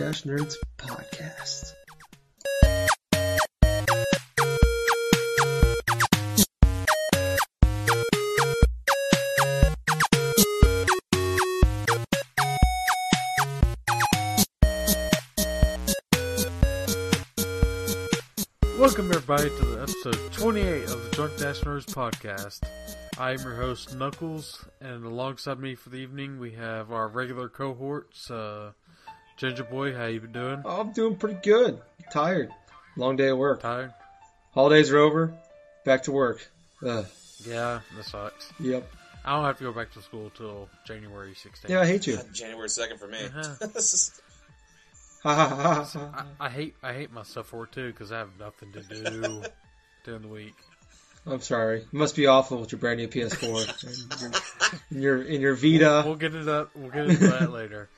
Dash Nerds podcast. Welcome everybody to the episode 28 of the Drunk Dash Nerds podcast. I am your host Knuckles, and alongside me for the evening we have our regular cohorts. Uh, Ginger Boy, how you been doing? Oh, I'm doing pretty good. Tired. Long day at work. Tired? Holidays are over. Back to work. Ugh. Yeah, that sucks. Yep. I don't have to go back to school till January 16th. Yeah, I hate you. January second for me. Uh-huh. Ha ha ha ha. ha. I, I hate I hate myself for it too because I have nothing to do during the week. I'm sorry. It must be awful with your brand new PS4. in your in your Vita. We'll get it up. We'll get into that later.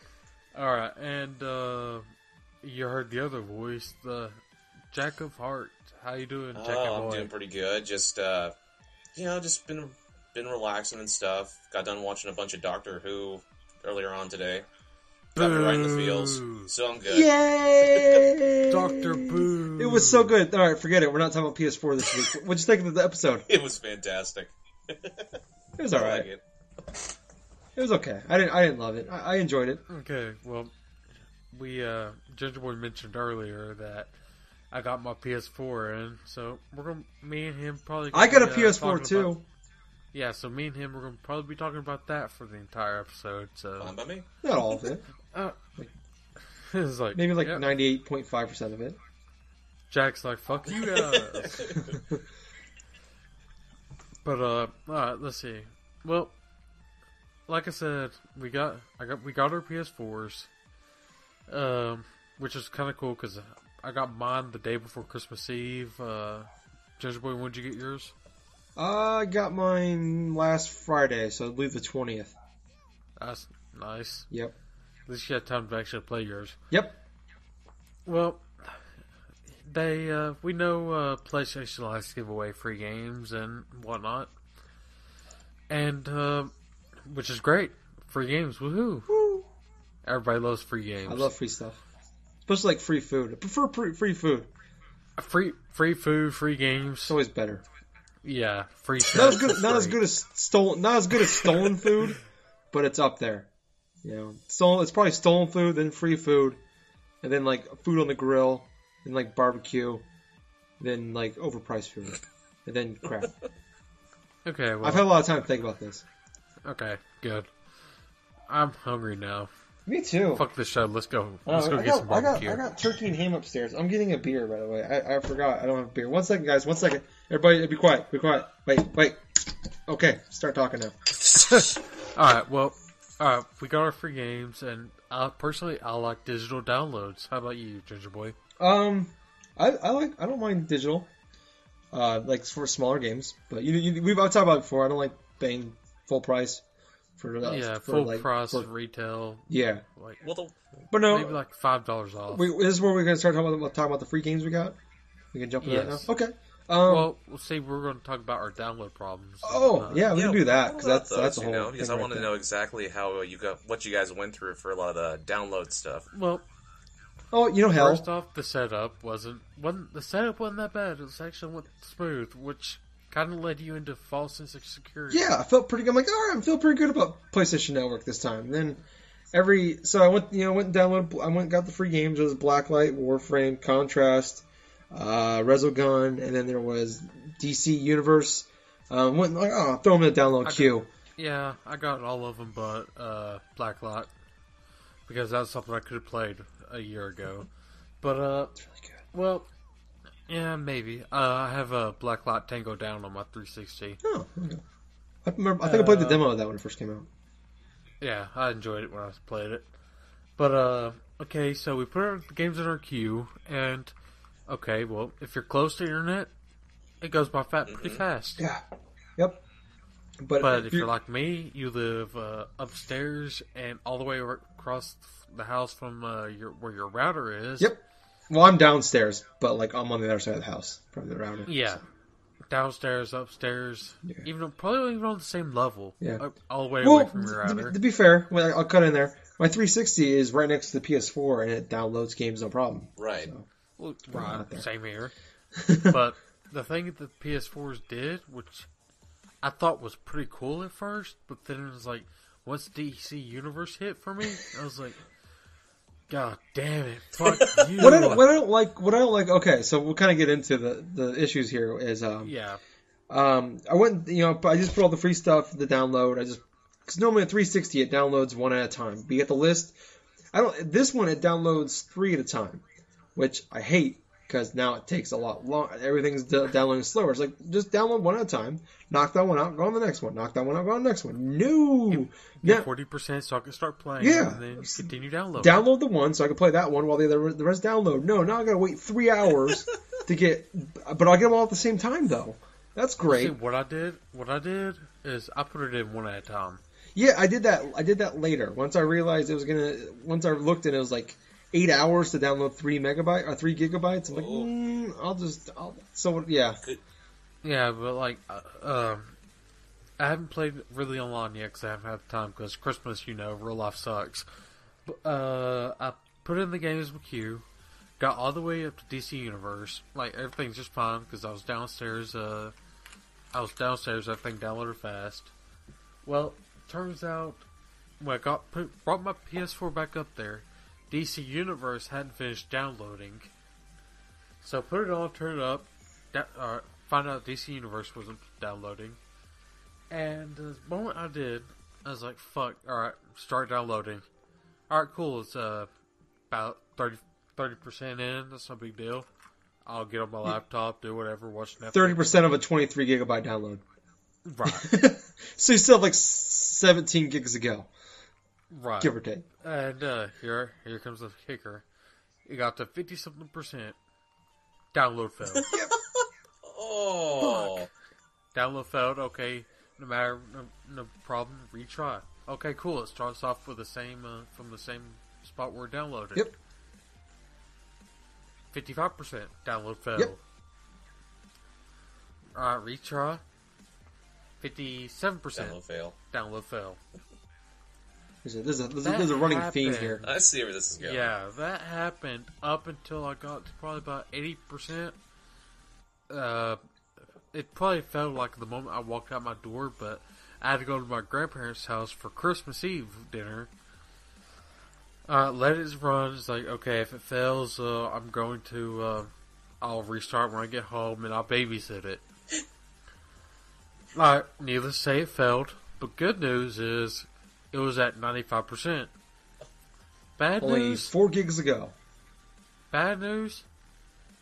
All right, and uh, you heard the other voice, the Jack of Heart. How you doing, Jack oh, of I'm doing pretty good. Just uh, you know, just been been relaxing and stuff. Got done watching a bunch of Doctor Who earlier on today. Got me right in the feels, so I'm good. Yay! Doctor Boo. It was so good. All right, forget it. We're not talking about PS4 this week. What'd you think of the episode? It was fantastic. It was all I right. like it. It was okay. I didn't. I didn't love it. I, I enjoyed it. Okay, well, we uh, Ginger Boy mentioned earlier that I got my PS4 in, so we're gonna me and him probably. I got a be, uh, PS4 talking too. about- yeah, so me and him we're gonna probably be talking about that for the entire episode. So Fine by me. Not all of it. it's like Maybe like ninety-eight point five percent of it. Jack's like, "Fuck you guys." but uh, all right, let's see. Well, like I said, we got I got we got our PS4s, um, which is kind of cool because I got mine the day before Christmas Eve. Uh, Ginger Boy, when'd you get yours? I got mine last Friday, so I believe the twentieth. That's nice. Yep. At least you had time to actually play yours. Yep. Well, they uh, we know uh, PlayStation likes to give away free games and whatnot, and uh, which is great. Free games, woohoo! Woo. Everybody loves free games. I love free stuff, especially like free food. I prefer pre- free food. free free food, free games. It's always better. Yeah, free. Not as good. Not as good as stolen. Not as good as stolen food, but it's up there. You know, stolen. It's probably stolen food, then free food, and then like food on the grill, then like barbecue, then like overpriced food, and then crap. Okay, well, I've had a lot of time to think about this. Okay, good. I'm hungry now. Me too. Fuck this show. Let's go. Oh, Let's go I, get got, some I, got, barbecue. I got turkey and ham upstairs. I'm getting a beer, by the way. I, I forgot. I don't have a beer. One second, guys. One second. Everybody, be quiet. Be quiet. Wait, wait. Okay, start talking now. All right, well, all right, we got our free games, and uh, personally, I like digital downloads. How about you, Ginger Boy? Um, I, I like. I don't mind digital. Uh, like for smaller games, but you, you we've I've talked about it before. I don't like paying full price for uh, yeah, for, full like, price for- retail, yeah, like Well, the, but no. maybe like five dollars off. we, this is where we're gonna start talking about talking about the free games we got. We can jump into that now. Okay. Um, well, we'll see. We're going to talk about our download problems. oh Uh, yeah, we yeah, can do that because about that's that's a whole. you know, because thing I right want to know exactly how you got what you guys went through for a lot of the download stuff. well, Oh, you know, hell. first off, the setup wasn't wasn't the setup wasn't that bad. It was actually went smooth, which kind of led you into false sense of security. Yeah, I felt pretty good. I'm like, all right, I'm feeling pretty good about PlayStation Network this time. And then every so I went, you know, went and downloaded. I went and got the free games. It was Blacklight, Warframe, Contrast, uh, Resogun, and then there was DC Universe. Um, went like, oh, throw them in the download I queue. Yeah, I got all of them but uh, Blacklight because that's something I could have played a year ago. But uh, It's really good. well, yeah, maybe. Uh, I have a Blacklight Tango down on my 360. Oh, okay. I remember. I think I played the Uh, demo of that when it first came out. Yeah, I enjoyed it when I played it. But uh, okay, so we put our, the games in our queue, and okay, well, if you're close to the internet, it goes by fat pretty fast. Yeah. Yep. But, But if you're like me, you live uh, upstairs and all the way across the house from uh, your where your router is. Yep. Well, I'm downstairs, but like I'm on the other side of the house from the router. Yeah. downstairs, upstairs, Yeah. even probably even on the same level. Yeah. up- all the way Well, away from your to, router. to be fair, well, I'll cut in there. My 360 is right next to the PS4, and it downloads games no problem. Right. So. Well, right, same here. but the thing that the PS4s did, which I thought was pretty cool at first, but then it was like once DC Universe hit for me, I was like, God damn it, fuck you. What I, don't, what I don't like, what I don't like. Okay, so we'll kind of get into the the issues here. Is um, yeah, um, I went, you know, I just put all the free stuff the download. I just because normally at 360 it downloads one at a time. But you get the list. I don't. This one it downloads three at a time, which I hate because now it takes a lot longer. Everything's d- downloading slower. It's like just download one at a time, knock that one out, go on the next one, knock that one out, go on the next one. No, yeah, forty percent, so I can start playing. Yeah. and then continue downloading. download the one so I can play that one while the other the rest download. No, now I gotta wait three hours to get, but I'll get them all at the same time though. That's See, great. what I did, what I did is I put it in one at a time. Yeah, I did that. I did that later. Once I realized it was gonna. Once I looked and it was like eight hours to download three megabyte or three gigabytes. I'm like, Oh. mm, I'll just. I'll, so yeah, Yeah, but like, uh, um, I haven't played really online yet because I haven't had time because Christmas, you know, real life sucks. But, uh, I put in the games with Q, got all the way up to DC Universe. Like everything's just fine because I was downstairs. Uh, I was downstairs. Everything downloaded fast. Well, turns out when I got put, brought my PS4 back up there, DC Universe hadn't finished downloading. So put it on, turn it up, da- uh, find out DC Universe wasn't downloading. And the moment I did, I was like, fuck, alright, start downloading. Alright, cool, it's uh, about 30, percent in, that's no big deal. I'll get on my laptop, do whatever, watch Netflix. thirty percent of a twenty three gigabyte download. Right, so you still have like seventeen gigs to go, right. give or take. And uh, here, here comes the kicker. It got to 50 something percent. Download failed. Oh. Download failed. Okay, no matter, no, no problem. Retry. Okay, cool. It starts off with the same uh, from the same spot where it downloaded. Yep. Fifty-five percent download failed. Yep. All right, retry. Fifty-seven percent Download fail. download fail. There's a, there's a, there's a, That there's a running theme here. I see where this is going. Yeah, that happened up until I got to probably about eighty percent. Uh, it probably felt like the moment I walked out my door, but I had to go to my grandparents' house for Christmas Eve dinner. Uh, let it run. It's like okay, if it fails, uh, I'm going to uh, I'll restart when I get home and I'll babysit it. Alright, needless to say, it failed. But good news is it was at ninety five percent. Bad Only news. four gigs ago. Bad news.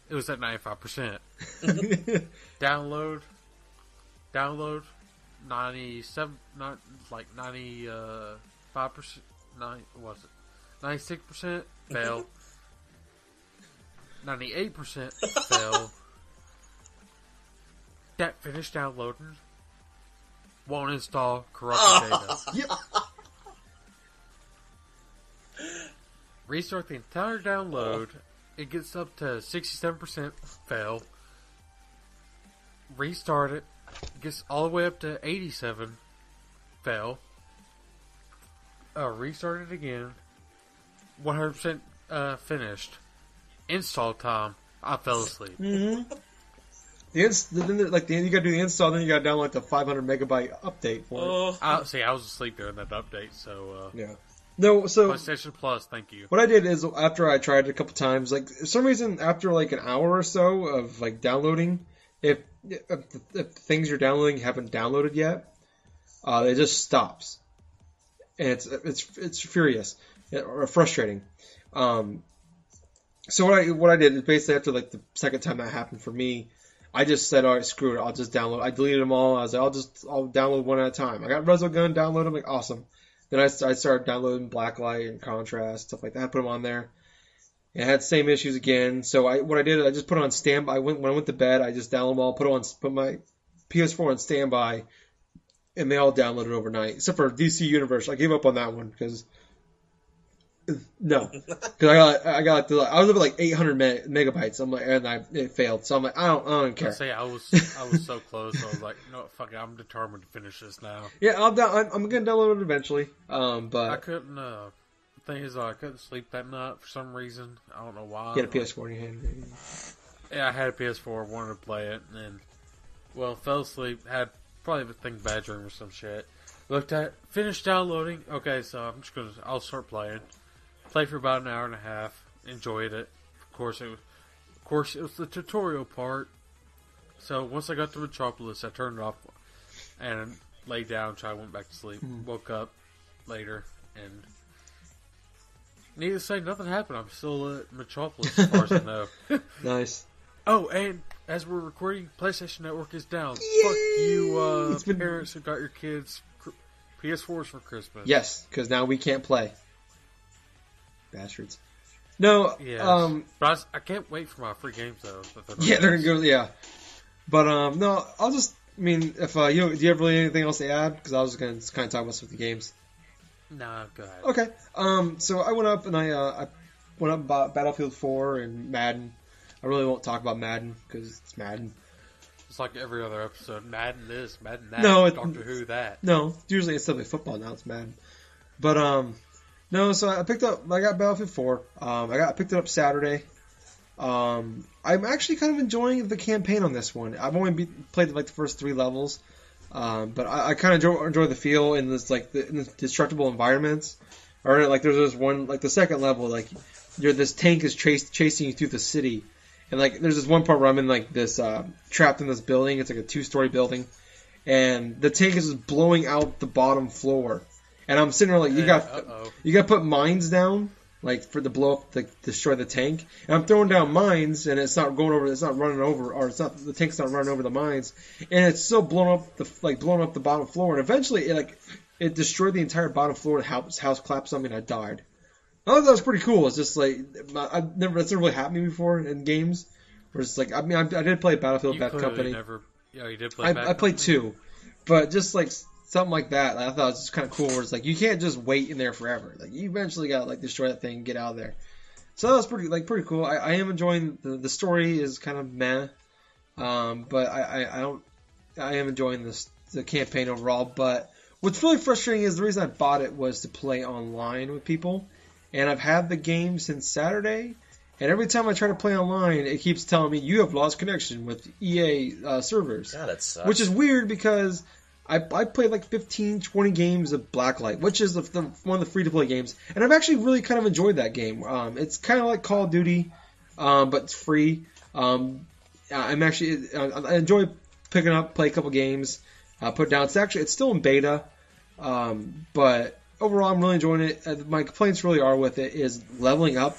It was at ninety five percent. Download. Download. Ninety seven. Not like ninety uh, five percent. Nine. Was it ninety six percent? Fail. Ninety eight percent. Fail. That finished downloading. Won't install corrupted data. yep. Restart the entire download. It gets up to 67% fail. Restart it. Gets all the way up to 87 fail. Uh, restart it again. 100% uh, finished. Install time. I fell asleep. Mm-hmm. The inst- then the- like the, you gotta do the install, then you gotta download the 500 megabyte update for it. Oh. I, see, I was asleep during that update, so uh, Yeah. No, so PlayStation Plus, thank you. what I did is after I tried it a couple times, like for some reason after like an hour or so of like downloading, if if, the, if the things you're downloading haven't downloaded yet, uh, it just stops, and it's it's it's furious or frustrating. Um, so what I what I did is basically after like the second time that happened for me, I just said, all right, screw it, I'll just download. I deleted them all. I was like, I'll just I'll download one at a time. I got Resogun, download them, like awesome. Then I, I started downloading Blacklight and Contrast stuff like that. I put them on there. It had the same issues again. So I what I did I just put it on standby. I went when I went to bed. I just downloaded them all, put on put my PS4 on standby, and they all downloaded overnight except for DC Universe. I gave up on that one because No, because I got I got to, I was up at like 800 me- megabytes. I'm like, and I it failed. So I'm like, I don't I don't I care. say I was I was so close. I was like, no, fuck it. I'm determined to finish this now. Yeah, I'll down, I'm, I'm gonna download it eventually. Um, but I couldn't. Uh, thing is, I couldn't sleep that night for some reason. I don't know why. get a PS4 in your hand. Yeah, I had a PS4, wanted to play it, and then, well, fell asleep. Had probably a thing bad dream or some shit. Looked at, finished downloading. Okay, so I'm just gonna, I'll start playing. Played for about an hour and a half. Enjoyed it. Of course, it was, of course, it was the tutorial part. So once I got to Metropolis, I turned it off and laid down. Tried, went back to sleep. Woke up later, and needless to say, nothing happened. I'm still at Metropolis as far as I know. Nice. Oh, and as we're recording, PlayStation Network is down. Fuck you, uh, been- parents who got your kids PS4s for Christmas. Yes, because now we can't play. Bastards. No. yeah. Um. but I, I can't wait for my free games though. they're Yeah, they're gonna go. Yeah. But um. No, I'll just. I mean, if uh, you do you have really anything else to add? Because I was gonna kind of talk about some of the games. Nah, go ahead. Okay. Um. So I went up and I uh I went up and bought Battlefield 4 and Madden. I really won't talk about Madden because it's Madden. It's like every other episode. Madden this, Madden that. No, it- Doctor Who that. No, usually it's simply football. Now it's Madden. But um, no. So I picked up. I got Battlefield 4. Um, I got I picked it up Saturday. Um, I'm actually kind of enjoying the campaign on this one. I've only be, played like the first three levels, um, but I, I kind of enjoy, enjoy the feel in this like the, in destructible environments. Or like there's this one like the second level like you're this tank is chase, chasing you through the city, and like there's this one part where I'm in like this uh, trapped in this building. It's like a two story building, and the tank is just blowing out the bottom floor. And I'm sitting there like you got Uh oh. you got to put mines down, like for the blow up, to destroy the tank. And I'm throwing down mines, and it's not going over. It's not running over, or it's not the tank's not running over the mines, and it's still blowing up the like blowing up the bottom floor. And eventually, it like it destroyed the entire bottom floor. And the house house collapsed on me, and I died. I thought that was pretty cool. It's just like I've never that's never really happened to me before in games. Where it's like I mean I, I did play Battlefield You Bad Company. never. Yeah, you did play. I, I played two, but just like something like that, I thought it was just kind of cool. Where it's like you can't just wait in there forever. Like you eventually got to like destroy that thing and get out of there. So that was pretty like pretty cool. I, I am enjoying the the story is kind of meh, um, but I, I, I don't I am enjoying this the campaign overall. But what's really frustrating is the reason I bought it was to play online with people, and I've had the game since Saturday. And every time I try to play online, it keeps telling me you have lost connection with EA uh, servers. God, that sucks. Which is weird because I, I played like 15, 20 games of Blacklight, which is the, the, one of the free to play games, and I've actually really kind of enjoyed that game. Um, it's kind of like Call of Duty, um, but it's free. Um, I'm actually I, I enjoy picking up, play a couple games, uh, put it down. It's actually it's still in beta, um, but overall I'm really enjoying it. Uh, my complaints really are with it is leveling up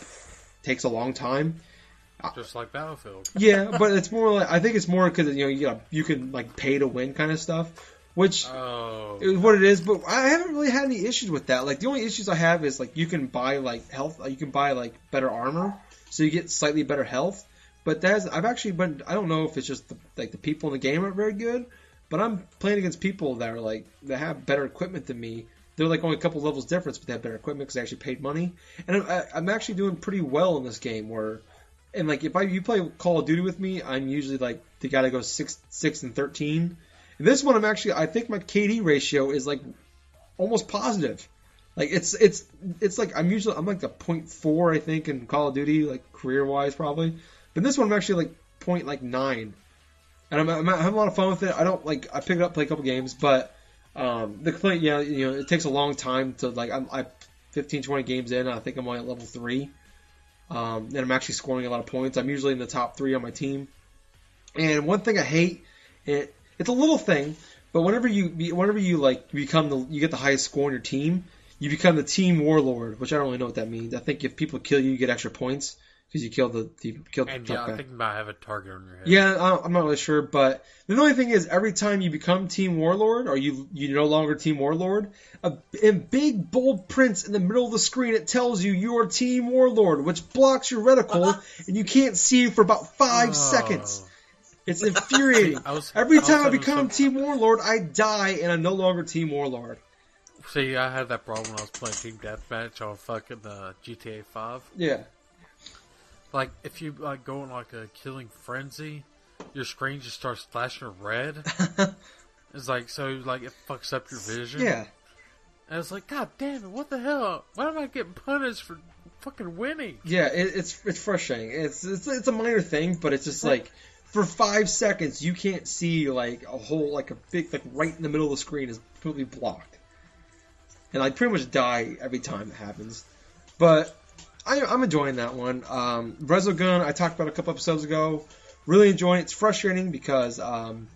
takes a long time. Just like Battlefield. Yeah, but it's more like I think it's more because you know you got you can like pay to win kind of stuff, which Oh. is what it is. But I haven't really had any issues with that. Like the only issues I have is like you can buy like health, you can buy like better armor, so you get slightly better health. But that's I've actually been I don't know if it's just the, like the people in the game aren't very good, but I'm playing against people that are like that have better equipment than me. They're like only a couple levels difference, but they have better equipment because they actually paid money. And I'm, I- I'm actually doing pretty well in this game. Where and like if I you play Call of Duty with me, I'm usually like the guy that goes six six and thirteen. This one I'm actually I think my KD ratio is like almost positive. Like it's it's it's like I'm usually I'm like a point four I think in Call of Duty like career wise probably, but this one I'm actually like point like nine, and I'm, I'm having a lot of fun with it. I don't like I pick it up play a couple games, but um, the complaint yeah you know it takes a long time to like I'm I 15 20 games in I think I'm only at level three, um, and I'm actually scoring a lot of points. I'm usually in the top three on my team, and one thing I hate it it's a little thing, but whenever you whenever you like become the you get the highest score on your team, you become the team warlord, which I don't really know what that means. I think if people kill you, you get extra points because you killed the you killed And the yeah, top I guy. think you might have a target on your head. Yeah, I- I'm not really sure, but the only thing is, every time you become Team Warlord, or you you no longer Team Warlord, a, in big bold prints in the middle of the screen, it tells you you are Team Warlord, which blocks your reticle, and you can't see for about five Oh. seconds. It's infuriating. Was- Every I time I become Team Warlord, I die, and I'm no longer Team Warlord. See, I had that problem when I was playing Team Deathmatch on fucking uh, GTA Five. Yeah. Like, if you like go in like a killing frenzy, your screen just starts flashing red. It's like so, like it fucks up your vision. yeah. And it's like, God damn it, what the hell? Why am I getting punished for fucking winning? Yeah, it, it's it's frustrating. It's, it's it's a minor thing, but it's just like for five seconds you can't see like a whole like a big like right in the middle of the screen is completely blocked, and I pretty much die every time it happens. But I, I'm enjoying that one. Um, Resogun I talked about a couple episodes ago. Really enjoying it. It's frustrating because um,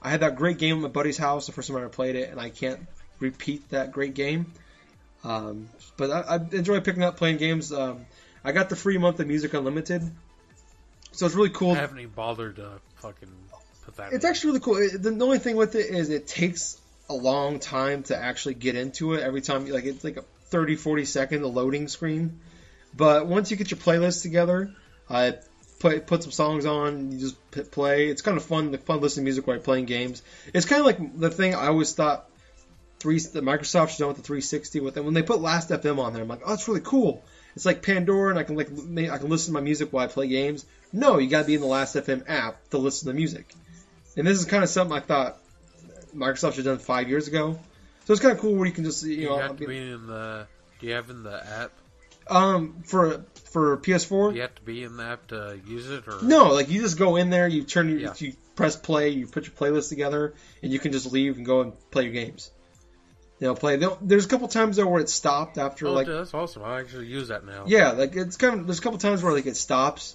I had that great game at my buddy's house the first time I ever played it, and I can't repeat that great game. Um, but I, I enjoy picking up playing games. Um, I got the free month of Music Unlimited, so it's really cool. I haven't even bothered to fucking put that. It's in. actually really cool. It- the only thing with it is it takes a long time to actually get into it. Every time, like it's like a 30, 40 second loading screen. But once you get your playlist together, I put put some songs on. You just play. It's kind of fun. Fun listening to music while you're playing games. It's kind of like the thing I always thought. Three, the Microsoft should done with the 360 with it. When they put Last FM on there, I'm like, oh, that's really cool. It's like Pandora, and I can like I can listen to my music while I play games. No, you got to be in the Last FM app to listen to the music. And this is kind of something I thought Microsoft should have done five years ago. So it's kind of cool where you can just you You know have to be in the. Do you have in the app? um for for PS4. You have to be in the app to use it, or No, like you just go in there, you turn your, Yeah. you press play, you put your playlist together, and you can just leave and go and play your games. You know, play. There- There's a couple times though where it stopped after Oh, like that's awesome. I actually use that now. yeah, like it's kind of there's a couple times where like it stops,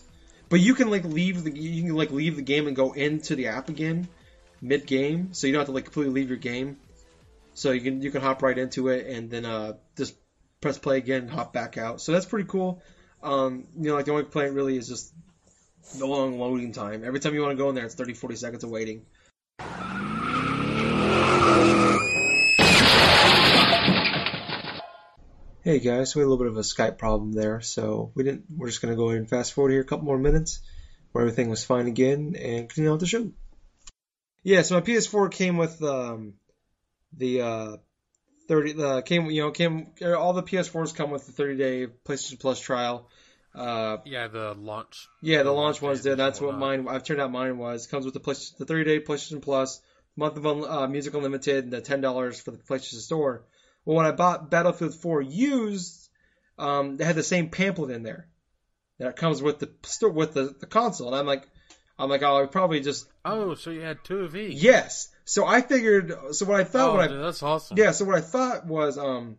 but you can like leave the you can like leave the game and go into the app again mid game, so you don't have to like completely leave your game. So you can you can hop right into it and then uh just press play again, and hop back out. So that's pretty cool. Um, you know, like the only complaint really is just the long loading time. Every time you want to go in there, it's 30, 40 seconds of waiting. Hey guys, we had a little bit of a Skype problem there, so we didn't. We're just gonna go ahead and fast forward here a couple more minutes, where everything was fine again, and continue on with the show. Yeah, so my PS4 came with um, the uh, 30. The came you know came all the PS4s come with the 30 day PlayStation Plus trial. Uh, Yeah, the launch. yeah, the The launch launch ones did. That's what mine. I've turned out mine was comes with the PlayStation, the 30 day PlayStation Plus, month of uh, Music Unlimited, and the ten dollars for the PlayStation Store. Well, when I bought Battlefield 4 used, um, they had the same pamphlet in there that comes with the with the, the console, and I'm like, I'm like, oh, I probably just Oh, so you had two of each. yes. So I figured. So what I thought Oh, when I dude, that's awesome. yeah, so what I thought was, um,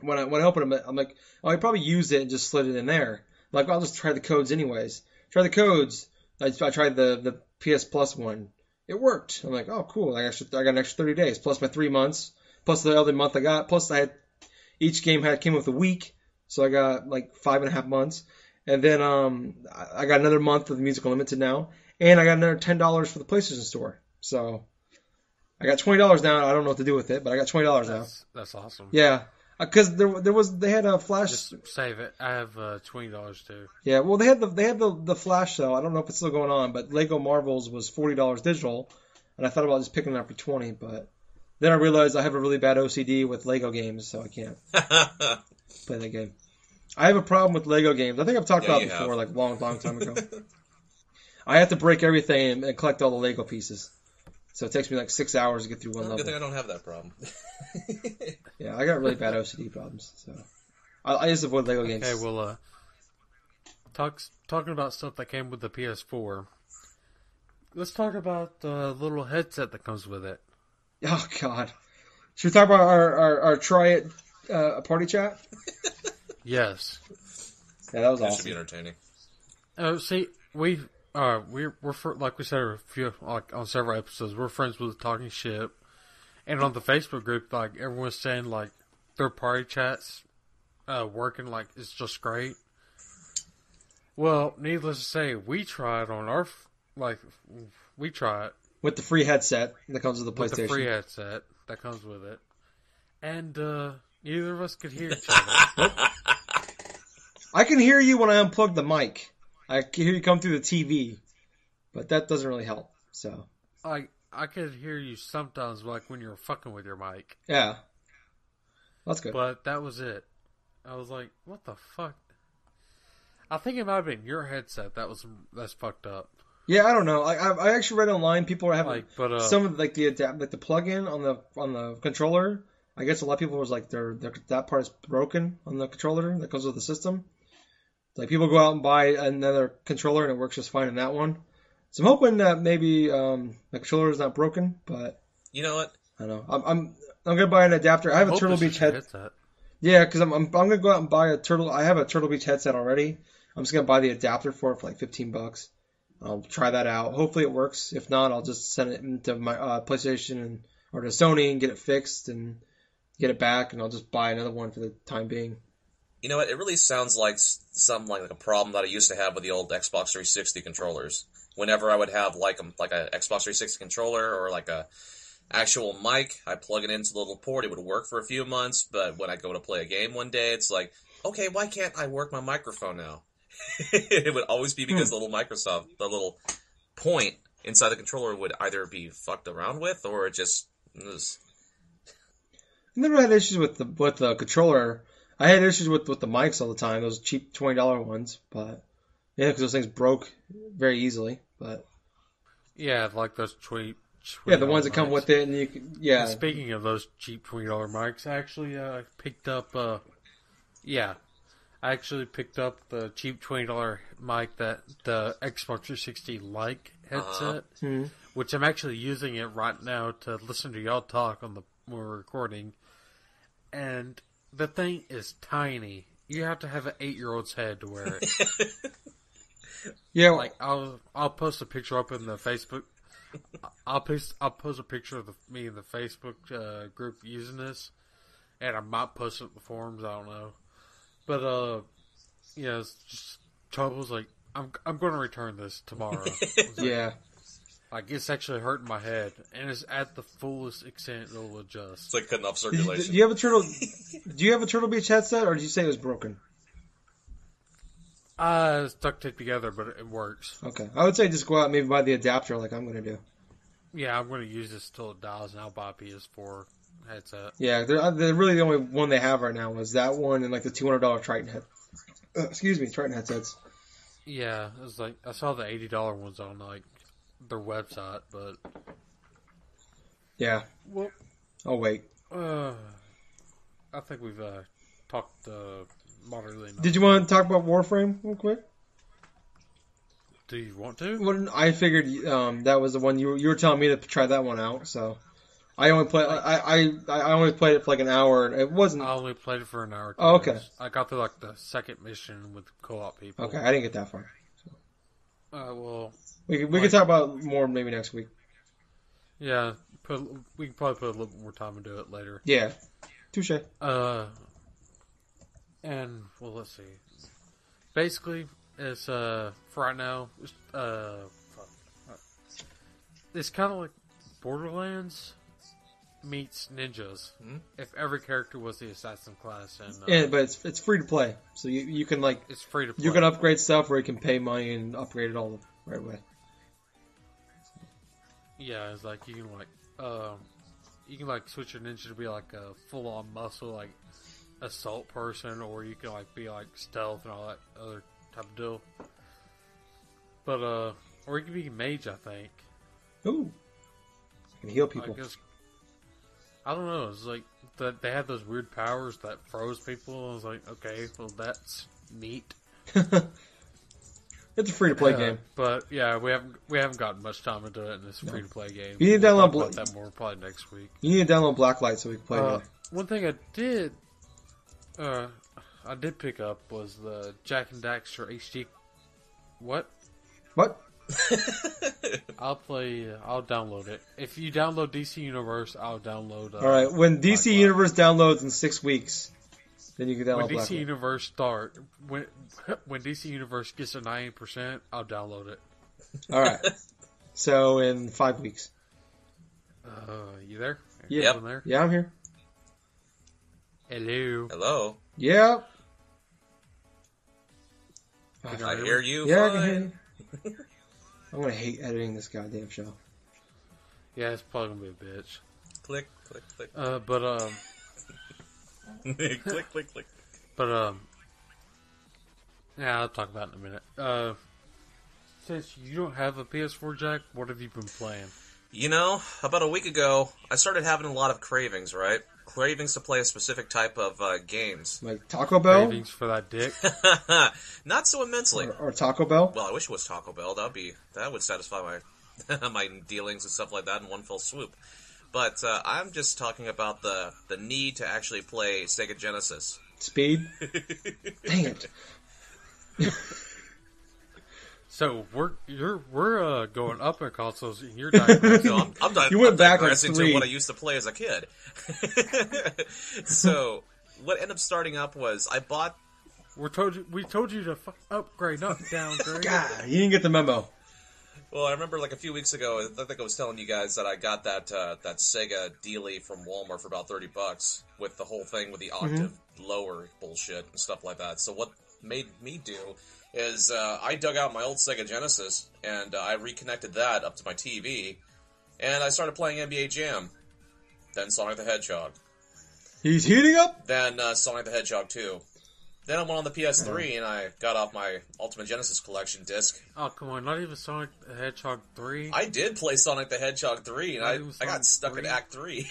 when I when I opened them, I'm like, oh, I probably used it and just slid it in there. I'm like, I'll just try the codes anyways. Try the codes. I, I tried the the PS Plus one. It worked. I'm like, oh, cool. I I got an extra 30 days plus my three months plus the other month I got. Plus I had each game had came with a week, so I got like five and a half months. And then um, I- got another month of the Music Unlimited now, and I got another ten dollars for the PlayStation Store. So I got twenty dollars now. I don't know what to do with it, but I got twenty dollars now. That's, that's awesome. Yeah, because there there was they had a flash. Just save it. I have uh, twenty dollars too. Yeah, well they had the they had the the flash sale. I don't know if it's still going on, but Lego Marvels was forty dollars digital, and I thought about just picking it up for twenty, but then I realized I have a really bad OCD with Lego games, so I can't play that game. I have a problem with Lego games. I think I've talked Yeah, about before, have. like long, long time ago. I have to break everything and, and collect all the Lego pieces. So it takes me like six hours to get through one Well, good thing level. I don't have that problem. Yeah, I got really bad OCD problems, so I, I just avoid Lego games. Okay, well, uh, talks talking about stuff that came with the PS4. Let's talk about the little headset that comes with it. Oh God. Should we talk about our our, our try it uh, party chat? Yes. Yeah, that was That should be awesome. Uh, see, we uh we're we're fr- like we said a few like on several episodes. We're friends with Talking Ship, and on the Facebook group, like everyone's saying like third party chats, uh, working like it's just great. Well, needless to say, we tried on our like we tried With the free headset that comes with the with PlayStation. the free headset that comes with it, and uh neither of us could hear each other. I can hear you when I unplug the mic. I can hear you come through the TV, but that doesn't really help. So like I could hear you sometimes, like when you're fucking with your mic. yeah, That's good. But that was it. I was like, what the fuck? I think it might have been your headset that was that's fucked up. Yeah, I don't know. I, I I actually read online people are having Like, but uh, some of like the adapt like the plug-in on the on the controller. I guess a lot of people was like their, their that part is broken on the controller that comes with the system. Like people go out and buy another controller and it works just fine in that one. So I'm hoping that maybe um, the controller is not broken, but You know what? I don't know. I'm I'm, I'm gonna buy an adapter. I have a Turtle Beach head. headset. Yeah, because I'm, I'm I'm gonna go out and buy a Turtle. I have a Turtle Beach headset already. I'm just gonna buy the adapter for it for like 15 bucks. I'll try that out. Hopefully it works. If not, I'll just send it into my uh, PlayStation and or to Sony and get it fixed and get it back, and I'll just buy another one for the time being. You know what? It really sounds like something some like, a problem that I used to have with the old Xbox 360 controllers. Whenever I would have like a like a Xbox 360 controller or like a actual mic, I plug it into the little port. It would work for a few months, but when I go to play a game one day, it's like, okay, why can't I work my microphone now? it would always be because the little Microsoft, the little point inside the controller would either be fucked around with or it just was I never had issues with the with the controller. I had issues with with the mics all the time. Those cheap twenty dollar ones, but yeah, because those things broke very easily. But Yeah, like those cheap. yeah, the ones that come with it, and you can, yeah, And speaking of those cheap twenty dollar mics, I actually uh, picked up. Uh, yeah, I actually picked up the cheap twenty dollar mic that the Xbox 360 like headset, Mhm. which I'm actually using it right now to listen to y'all talk on the when we're recording, and the thing is tiny. You have to have an eight year old's head to wear it. yeah. like I'll I'll post a picture up in the Facebook. I'll post I'll post a picture of the, me in the Facebook uh, group using this, and I might post it in the forums. I don't know, but uh, yeah, it's just trouble's like I'm I'm going to return this tomorrow. It's like, yeah. like it's actually hurting my head, and it's at the fullest extent it'll adjust. it's like cutting off Did you, circulation. do you have a turtle? do you have a Turtle Beach headset, or did you say it was broken? Uh, it's duct taped together, but it works. Okay, I would say just go out and maybe buy the adapter, like I'm gonna do. Yeah, I'm going to use this till it dies, and I'll buy a PS4 headset. Yeah, they're, uh, they're really the only one they have right now is that one and like the two hundred dollar Tritton head. Uh, excuse me, Tritton headsets. Yeah, it was like I saw the eighty dollar ones on like their website, but Yeah. well, Oh wait, uh, I think we've uh, talked uh, moderately. Enough. did you want to talk about Warframe real quick? Do you want to? Well, I figured um, that was the one you were, you were telling me to try that one out. So I only play I, I I only played it for like an hour. It wasn't I only played it for an hour. Oh, okay. I got through like the second mission with co-op people. okay. I didn't get that far. Uh, well, We can, we Like- can talk about more maybe next week. yeah. Put we can probably put a little bit more time into it later. Yeah, touche. Uh, and well, let's see. Basically, it's uh for right now. It's, uh, fuck. it's kind of like Borderlands meets ninjas. Hmm? If every character was the assassin class, and uh, Yeah, but it's it's free to play, so you you can like it's free to play. you can upgrade stuff where you can pay money and upgrade it all right away. Yeah, it's like you can like um, you can like switch your ninja to be like a full on muscle like assault person, or you can like be like stealth and all that other type of deal. But uh, or you can be mage, I think. Ooh, can heal people. I guess I don't know. It's like that they had those weird powers that froze people. I was like, okay, well that's neat. it's a free to play Uh, game. But yeah, we haven't we haven't gotten much time into it in this free to play game. You need to We'll download Bla- that more probably next week. You need to download Blacklight so we can play Uh, it. one thing I did, uh, I did pick up was the Jak and Daxter HD. What? What? I'll play. I'll download it. If you download DC Universe, I'll download. Uh, All right, when DC Blacklight. Universe downloads in six weeks, then you can download. When download DC Blacklight. Universe start, when when DC Universe gets to ninety percent, I'll download it. All right. So in five weeks. Uh, you there? Yeah. Yep. There? Yeah, I'm here. Hello. Hello. Yeah. Can you I hear hear you. Yeah, I can hear you. I'm gonna hate editing this goddamn show. Yeah, it's probably gonna be a bitch. Click, click, click. Uh, but um, click, click, click. But um, yeah, I'll talk about it in a minute. Uh, since you don't have a PS4, Jack, what have you been playing? You know, about a week ago, I started having a lot of cravings, right? Cravings to play a specific type of uh, games. Like Taco Bell Cravings for that dick. Not so immensely. or, or Taco Bell. Well, I wish it was Taco Bell. That'd be that would satisfy my my dealings and stuff like that in one fell swoop. But uh, I'm just talking about the the need to actually play Sega Genesis. Speed. Dang it. So we're you're we're uh, going up in consoles, and you're digressing. So I'm, I'm, di- You went I'm back like digressing to what I used to play as a kid. so what ended up starting up was I bought We're told you we told you to fuck upgrade, not downgrade. God, you didn't get the memo. Well, I remember like a few weeks ago, I think I was telling you guys that I got that uh, that Sega dealie from Walmart for about thirty bucks with the whole thing with the octave lower bullshit and stuff like that. So what made me do is uh, I dug out my old Sega Genesis and uh, I reconnected that up to my TV, and I started playing NBA Jam, then Sonic the Hedgehog, He's heating up. then uh, Sonic the Hedgehog two. Then I went on the PS3 and I got off my Ultimate Genesis Collection disc Oh come on, not even Sonic the Hedgehog three. I did play Sonic the Hedgehog 3, and I, I got stuck 3? in Act 3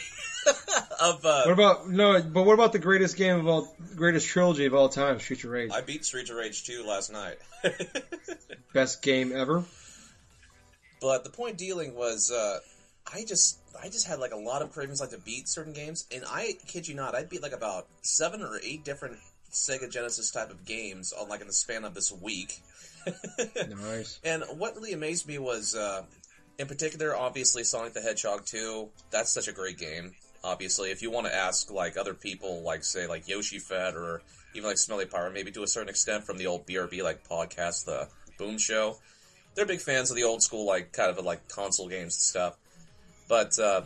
of, uh, What about no? But what about the greatest game of all, greatest trilogy of all time, Street of Rage? I beat Street of Rage 2 last night. Best game ever. but the point dealing was, uh, I just, I just had like a lot of cravings like to beat certain games, and I kid you not, I beat like about seven or eight different Sega Genesis type of games on like in the span of this week. Nice. And what really amazed me was, uh, in particular, obviously Sonic the Hedgehog 2. That's such a great game. Obviously, if you want to ask like other people, like say like Yoshi Fed or even like Smelly Power, maybe to a certain extent from the old BRB like podcast, the Boom Show, they're big fans of the old school like kind of like console games and stuff. But uh,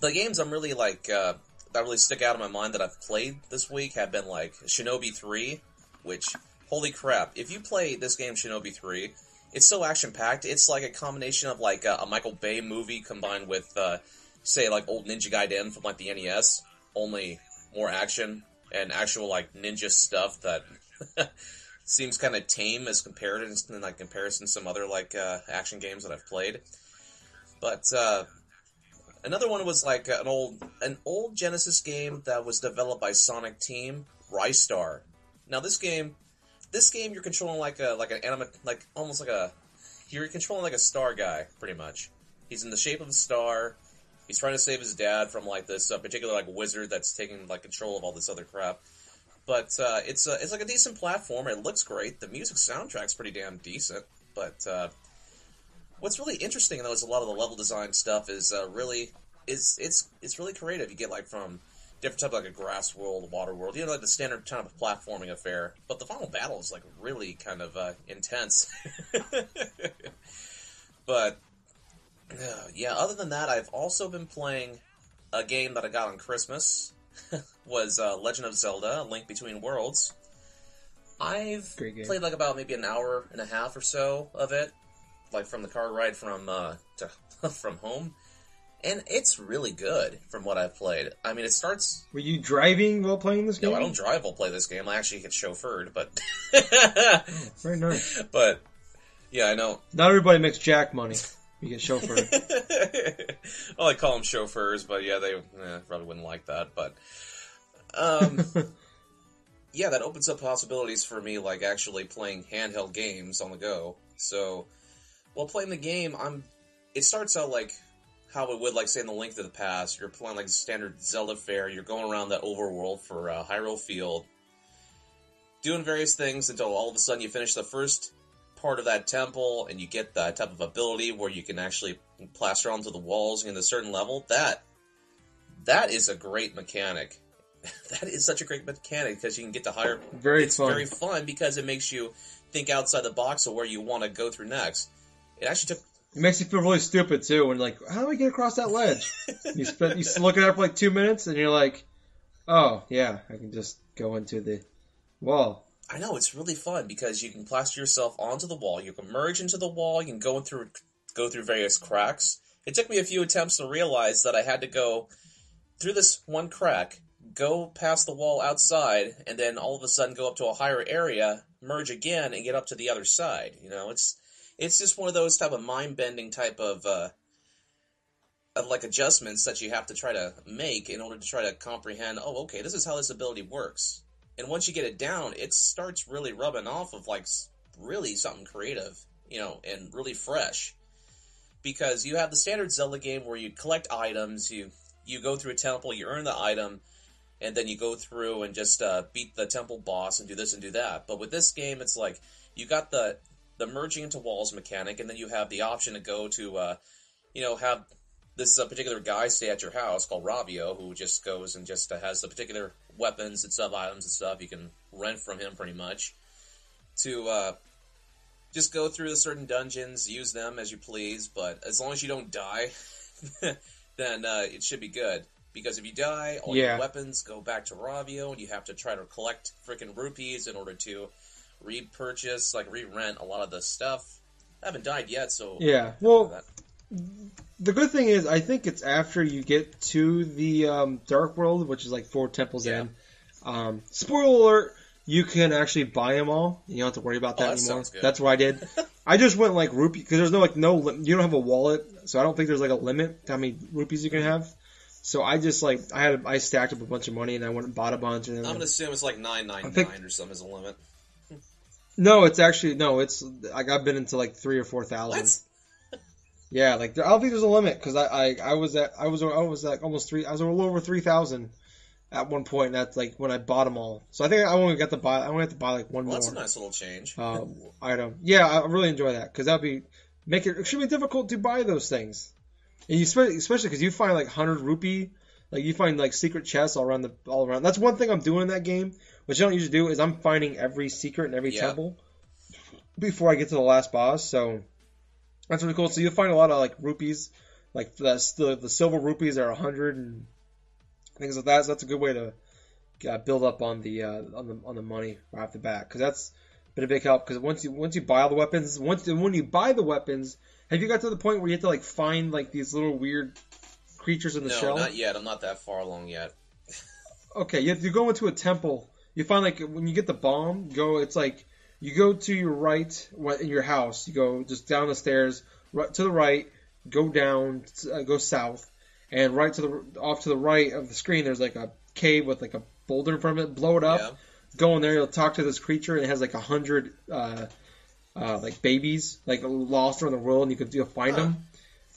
the games I'm really like uh, that really stick out in my mind that I've played this week have been like Shinobi 3, which holy crap! If you play this game Shinobi 3, it's so action packed. It's like a combination of like a, a Michael Bay movie combined with uh, say like old Ninja Gaiden from like the NES, only more action and actual like ninja stuff that seems kind of tame as compared in like comparison to some other like uh, action games that I've played. But uh, another one was like an old an old Genesis game that was developed by Sonic Team, Ristar. Now this game, this game you're controlling like a like an anima like almost like a you're controlling like a star guy pretty much. He's in the shape of a star. He's trying to save his dad from like this uh, particular like wizard that's taking like control of all this other crap. But uh, it's uh, it's like a decent platform. It looks great. The music soundtrack's pretty damn decent. But uh, what's really interesting though is a lot of the level design stuff is uh, really is it's it's really creative. You get like from different type of like a grass world, water world, you know, like the standard kind of platforming affair. But the final battle is like really kind of uh, intense. but uh, yeah, other than that, I've also been playing a game that I got on Christmas. was uh, Legend of Zelda: Link Between Worlds. I've played like about maybe an hour and a half or so of it, like from the car ride from uh, to, from home, and it's really good from what I've played. I mean, it starts. Were you driving while playing this game? No, I don't drive while play this game. I actually get chauffeured, but Very nice. but yeah, I know. Not everybody makes jack money. You get chauffeured. well, I call them chauffeurs, but yeah, they eh, probably wouldn't like that. But um, yeah, that opens up possibilities for me, like actually playing handheld games on the go. So while playing the game, I'm. It starts out like how it would, like say in the Link to the Past. You're playing like standard Zelda fare. You're going around that overworld for uh, Hyrule Field, doing various things until all of a sudden you finish the first part of that temple and you get that type of ability where you can actually plaster onto the walls in a certain level. That that is a great mechanic. that is such a great mechanic because you can get to higher. Very it's fun. very fun because it makes you think outside the box of where you want to go through next. It actually took It makes you feel really stupid too when like, how do I get across that ledge? you spend you look at it for like two minutes and you're like, oh yeah, I can just go into the wall. I know it's really fun because you can plaster yourself onto the wall. You can merge into the wall. You can go through go through various cracks. It took me a few attempts to realize that I had to go through this one crack, go past the wall outside, and then all of a sudden go up to a higher area, merge again, and get up to the other side. You know, it's it's just one of those type of mind bending type of uh, of like adjustments that you have to try to make in order to try to comprehend. Oh, okay, this is how this ability works. And once you get it down, it starts really rubbing off of like really something creative, you know, and really fresh. Because you have the standard Zelda game where you collect items, you you go through a temple, you earn the item, and then you go through and just uh, beat the temple boss and do this and do that. But with this game, it's like you got the the merging into walls mechanic, and then you have the option to go to, uh, you know, have this uh, particular guy stay at your house called Ravio, who just goes and just uh, has the particular weapons and sub items and stuff you can rent from him pretty much to uh, just go through the certain dungeons, use them as you please, but as long as you don't die, then uh, it should be good. Because if you die, all Yeah. your weapons go back to Ravio, and you have to try to collect freaking rupees in order to repurchase, like re-rent a lot of the stuff. I haven't died yet, so Yeah. Well, the good thing is, I think it's after you get to the um, Dark World, which is like four temples Yeah. in. Um, spoiler alert: you can actually buy them all. You don't have to worry about Oh, that that anymore. That's what I did. I just went like rupee because there's no like no you don't have a wallet, so I don't think there's like a limit to how many rupees you can have. So I just like I had I stacked up a bunch of money and I went and bought a bunch and I'm gonna assume it's like nine nine nine or something is the limit. No, it's actually no, it's like I've been into like three or four thousand. Yeah, like I don't think there's a limit because I, I I was at I was I was like almost three I was a little over three thousand at one point. And that's like when I bought them all. So I think I only got to buy I only have to buy like one Well, that's a nice little change. uh, item. Yeah, I really enjoy that because that'd be make it extremely difficult to buy those things, and you especially because you find like hundred rupee. Like you find like secret chests all around the all around. That's one thing I'm doing in that game, which I don't usually do, is I'm finding every secret in every Yeah. temple before I get to the last boss. So that's really cool. So you'll find a lot of like rupees, like the the, the silver rupees are hundred and things like that. So that's a good way to uh, build up on the uh, on the on the money right off the bat because that's been a big help. Because once you once you buy all the weapons, once when you buy the weapons, have you got to the point where you have to like find like these little weird creatures in the no, shell? not yet. I'm not that far along yet. Okay, you, have, you go into a temple. You find like when you get the bomb, go. It's like you go to your right what- in your house. You go just down the stairs, right to the right, go down, uh, go south, and right to the off to the right of the screen. There's like a cave with like a boulder in front of it. Blow it up. Yeah. Go in there. You'll talk to this creature, and it has like a hundred uh, uh, like babies like lost around the world, and you could you'll find Huh. them.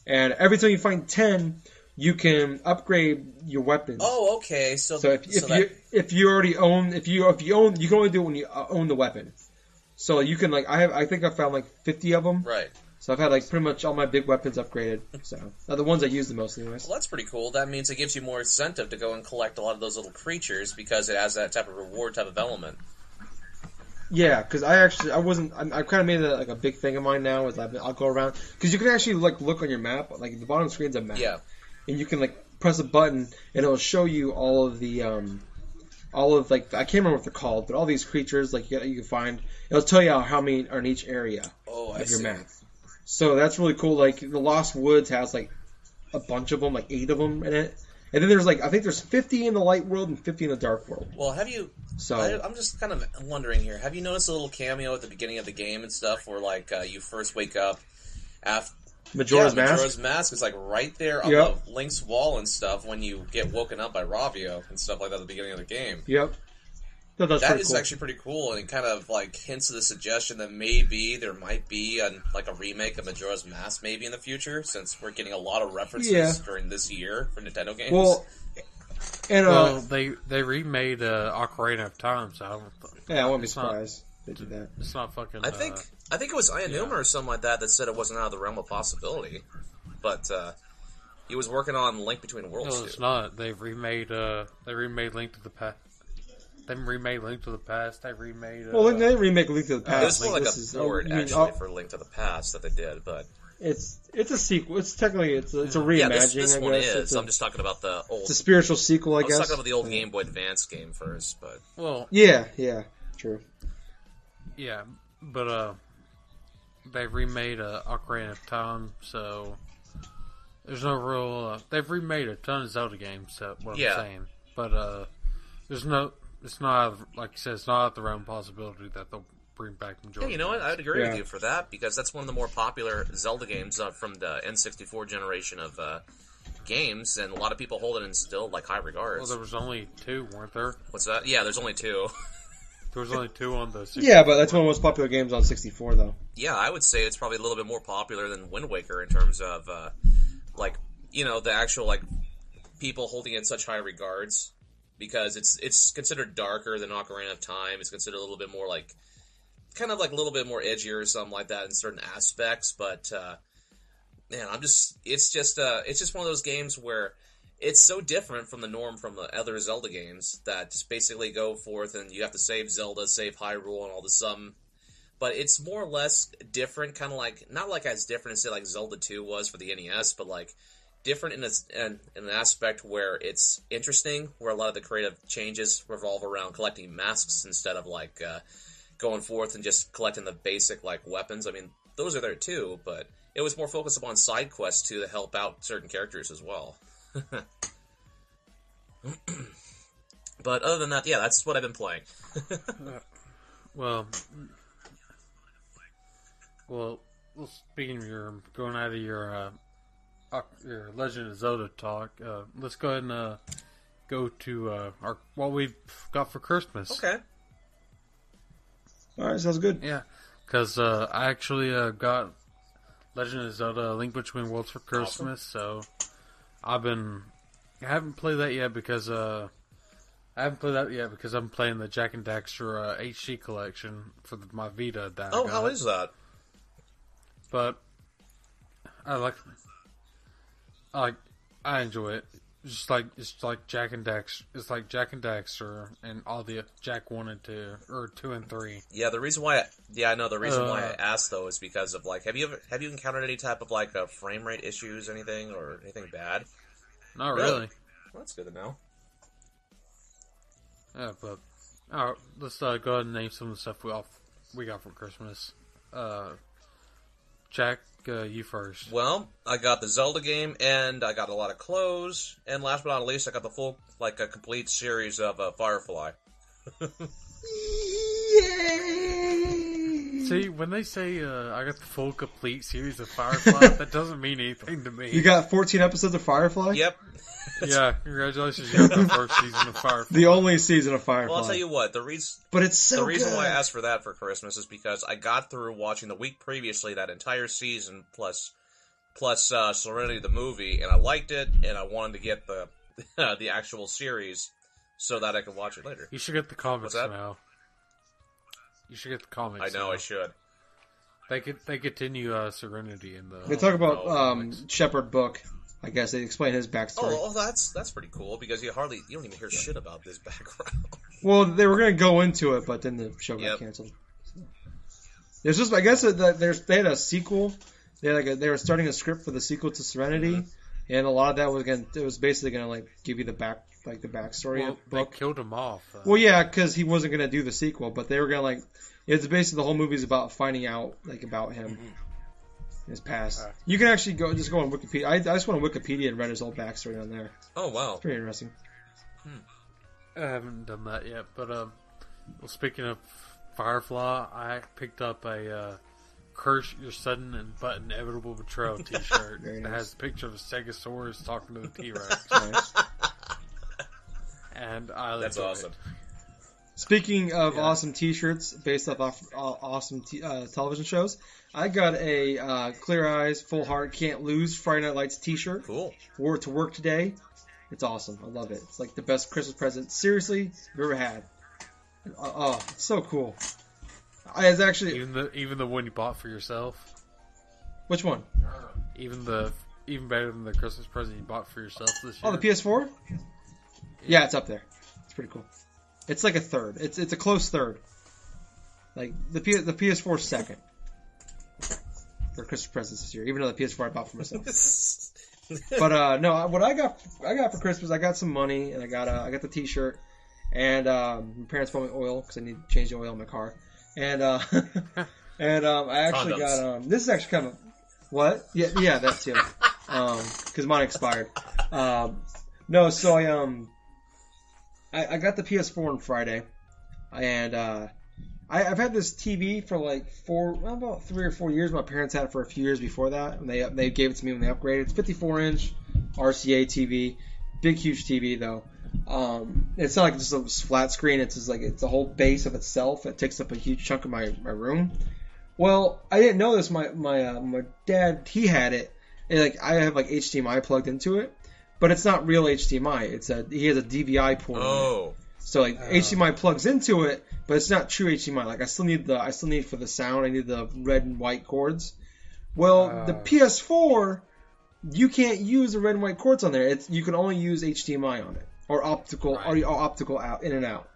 And every time you find ten, you can upgrade your weapons. Oh, okay. So, So if, if that- you if you already own if you if you own you can only do it when you uh, own the weapon. So you can like I have I think I found like fifty of them. right. So I've had like pretty much all my big weapons upgraded. So they're the ones I use the most, anyways. Well, that's pretty cool. That means it gives you more incentive to go and collect a lot of those little creatures because it has that type of reward type of element. Yeah, because I actually I wasn't I, I kind of made it like a big thing of mine now is I've, I'll go around because you can actually like look on your map like the bottom screen's a map. Yeah. And you can like press a button and it'll show you all of the um all of like I can't remember what they're called, but all these creatures like you, you can find. It'll tell you how many are in each area Oh, I of your see. map. So that's really cool. Like the Lost Woods has like a bunch of them, like eight of them in it. And then there's like I think there's 50 in the light world and 50 in the dark world. Well, have you? So I, I'm just kind of wondering here. Have you noticed a little cameo at the beginning of the game and stuff, where like uh, you first wake up after Majora's yeah, Mask. Majora's Mask is like right there on Yep. the Link's wall and stuff when you get woken up by Ravio and stuff like that at the beginning of the game. Yep. No, that's That pretty is cool. actually pretty cool, and it kind of like hints at the suggestion that maybe there might be a, like a remake of Majora's Mask maybe in the future, since we're getting a lot of references Yeah. during this year for Nintendo games. well, and uh, Well, they they remade uh, Ocarina of Time, so I don't. th- yeah, I wouldn't be it's not- surprised if they did that. It's not fucking. I think uh, I think it was Aonuma yeah. or something like that that said it wasn't out of the realm of possibility, but uh, he was working on Link Between Worlds. no, it's too. not. They remade. Uh, they remade Link to the Past. They remade Link to the Past. They remade. Uh, Well, they didn't remake Link to the It Past. was more like this a is- board you mean- actually oh, for Link to the Past that they did, but It's it's a sequel. It's technically it's a, it's a reimagining. yeah, this, this I one guess. is. It's a, I'm just talking about the old. it's a spiritual sequel, I, I was guess. talking about the old Game Boy Advance game first, but well, Yeah, yeah, true. Yeah, but uh, they remade uh, Ocarina of Time, so there's no real. Uh, they've remade a ton of Zelda games. So what Yeah. I'm saying, but uh, There's no. It's not like you said. It's not out the realm possibility that they'll bring back Yeah, Majora. you know what? I'd agree Yeah. with you for that because that's one of the more popular Zelda games uh, from the N64 generation of uh, games, and a lot of people hold it in still like high regards. Well, there was only two, weren't there? What's that? Yeah, there's only two. There was only two on the. 64. Yeah, but that's one of the most popular games on 64, though. yeah, I would say it's probably a little bit more popular than Wind Waker in terms of uh, like you know the actual like people holding it in such high regards because it's it's considered darker than Ocarina of Time. It's considered a little bit more like kind of like a little bit more edgier or something like that in certain aspects. But uh, man, I'm just it's just uh, it's just one of those games where it's so different from the norm from the other Zelda games that just basically go forth and you have to save Zelda, save Hyrule, and all this um but it's more or less different, kind of like not like as different as say like Zelda Two was for the NES, but like different in, a, in, in an aspect where it's interesting, where a lot of the creative changes revolve around collecting masks instead of like uh, going forth and just collecting the basic like weapons. I mean, those are there too, but it was more focused upon side quests too to help out certain characters as well. but other than that, yeah, that's what I've been playing. Well, well, well, speaking of your going out of your uh, your Legend of Zelda talk, uh, let's go ahead and uh, go to uh, our what we got for Christmas. Okay. All right, sounds good. Yeah, because uh, I actually uh, got Legend of Zelda: Link Between Worlds for Christmas, so I've been I haven't played that yet because uh, I haven't played that yet because I'm playing the Jak and Daxter uh, HD collection for the, my Vita. That Oh, how is that? but I like I like I enjoy it. Just like it's like Jak and Dax. It's like Jak and Daxter and all the Jak one and two or two and three. Yeah, the reason why, I, yeah, I know the reason why I Uh. asked though is because of like, have you ever have you encountered any type of like uh, frame rate issues, anything or anything bad? Not Really? really. Well, that's good to know. Yeah, but all right, let's uh, go ahead and name some of the stuff we all we got for Christmas. Uh, Jack, uh, you first. Well, I got the Zelda game, and I got a lot of clothes, and last but not least, I got the full, like a complete series of uh, Firefly. Yay! See, when they say uh, I got the full complete series of Firefly, that doesn't mean anything to me. You got 14 episodes of Firefly? Yep. yeah, congratulations, you got the first season of Firefly. The only season of Firefly. Well, I'll tell you what. The reason but it's so the reason good. why I asked for that for Christmas is because I got through watching the week previously that entire season plus plus uh, Serenity the movie, and I liked it, and I wanted to get the the actual series so that I could watch it later. You should get the comics What's now. You should get the comics. I know now. I should. They could they continue uh, Serenity in the. They talk about Oh, um. Shepherd Book. I guess they explain his backstory. Oh, well, that's that's pretty cool because you hardly you don't even hear shit about this background. Well, they were going to go into it, but then the show got Yep. canceled. It's just, I guess, that there's they had a sequel. They had like a, they were starting a script for the sequel to Serenity, Mm-hmm. and a lot of that was going. to It was basically going to like give you the back, like the backstory well, of they book. killed him off. Uh, Well, yeah, because he wasn't going to do the sequel, but they were going to like. It's basically the whole movie's about finding out like about him, his past. Uh. you can actually go just go on Wikipedia. I, I just went on Wikipedia and read his whole backstory on there. Oh wow! Pretty interesting. I haven't done that yet, but um, well, speaking of Firefly, I picked up a uh, "Curse Your Sudden and But Inevitable Betrayal" T-shirt Very that has a picture of a Stegosaurus talking to the T-Rex, Nice. And I That's enjoy awesome. It. Speaking of Yeah. awesome T-shirts based off, off uh, awesome t- uh, television shows, I got a uh, Clear Eyes, Full Heart, Can't Lose Friday Night Lights T-shirt. Cool. Wore it to work today. It's awesome. I love it. It's like the best Christmas present, seriously, you've ever had. Uh, oh, it's so cool. I it's actually Even the even the one you bought for yourself, which one? even the even better than the Christmas present you bought for yourself this year. Oh, the PS4. Yeah, it's up there. It's pretty cool. It's like a third. It's it's a close third. Like the P- the PS4 's second for Christmas presents this year, even though the PS4 I bought for myself. But uh, no, what I got I got for Christmas, I got some money and I got uh, I got the T-shirt, and um, my parents bought me oil because I need to change the oil in my car, and uh, and um, I actually Condoms. got um, this is actually kind of what yeah yeah that too, um, because mine expired. Um, no, so I um. I, I got the PS4 on Friday, and uh, I, I've had this TV for like four, well, about three or four years. My parents had it for a few years before that, and they they gave it to me when they upgraded. It's 54 inch RCA TV, big huge TV though. Um, it's not like just a flat screen. It's just like it's a whole base of itself. It takes up a huge chunk of my, my room. Well, I didn't know this. My my uh, my dad he had it, and like I have like HDMI plugged into it, but it's not real HDMI. It's a he has a DVI port. Oh, So like Oh. HDMI plugs into it, but it's not true HDMI. Like I still need the I still need for the sound. I need the red and white cords. Well, the Oh. PS4, you can't use the red and white cords on there. It's you can only use HDMI on it or optical Right. or, or optical out in and out.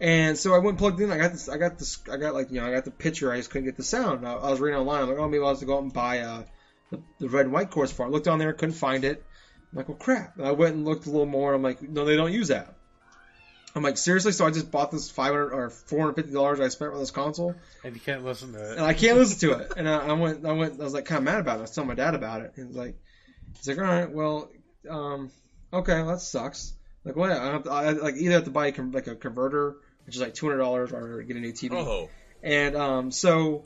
And so I went plugged in. I got this. I got this. I got like you know I got the picture. I just couldn't get the sound. I, I was reading online. I'm like, oh, maybe I'll have to go out and buy uh, the, the red and white cords for it. I looked on there, couldn't find it. I'm like, well, crap. And I went and looked a little more. I'm like, no, they don't use that. I'm like, seriously? So I just bought this 500 or 450 dollars I spent on this console, And you can't listen to it. and I can't listen to it. And I, I went, I went, I was like kind of mad about it. I was telling my dad about it. He was like, he's like, all right, well, um, okay, well, that sucks. Like, what? I have to, I like either have to buy a, like a converter, which is like 200 dollars, or get a new TV. oh, And um, so,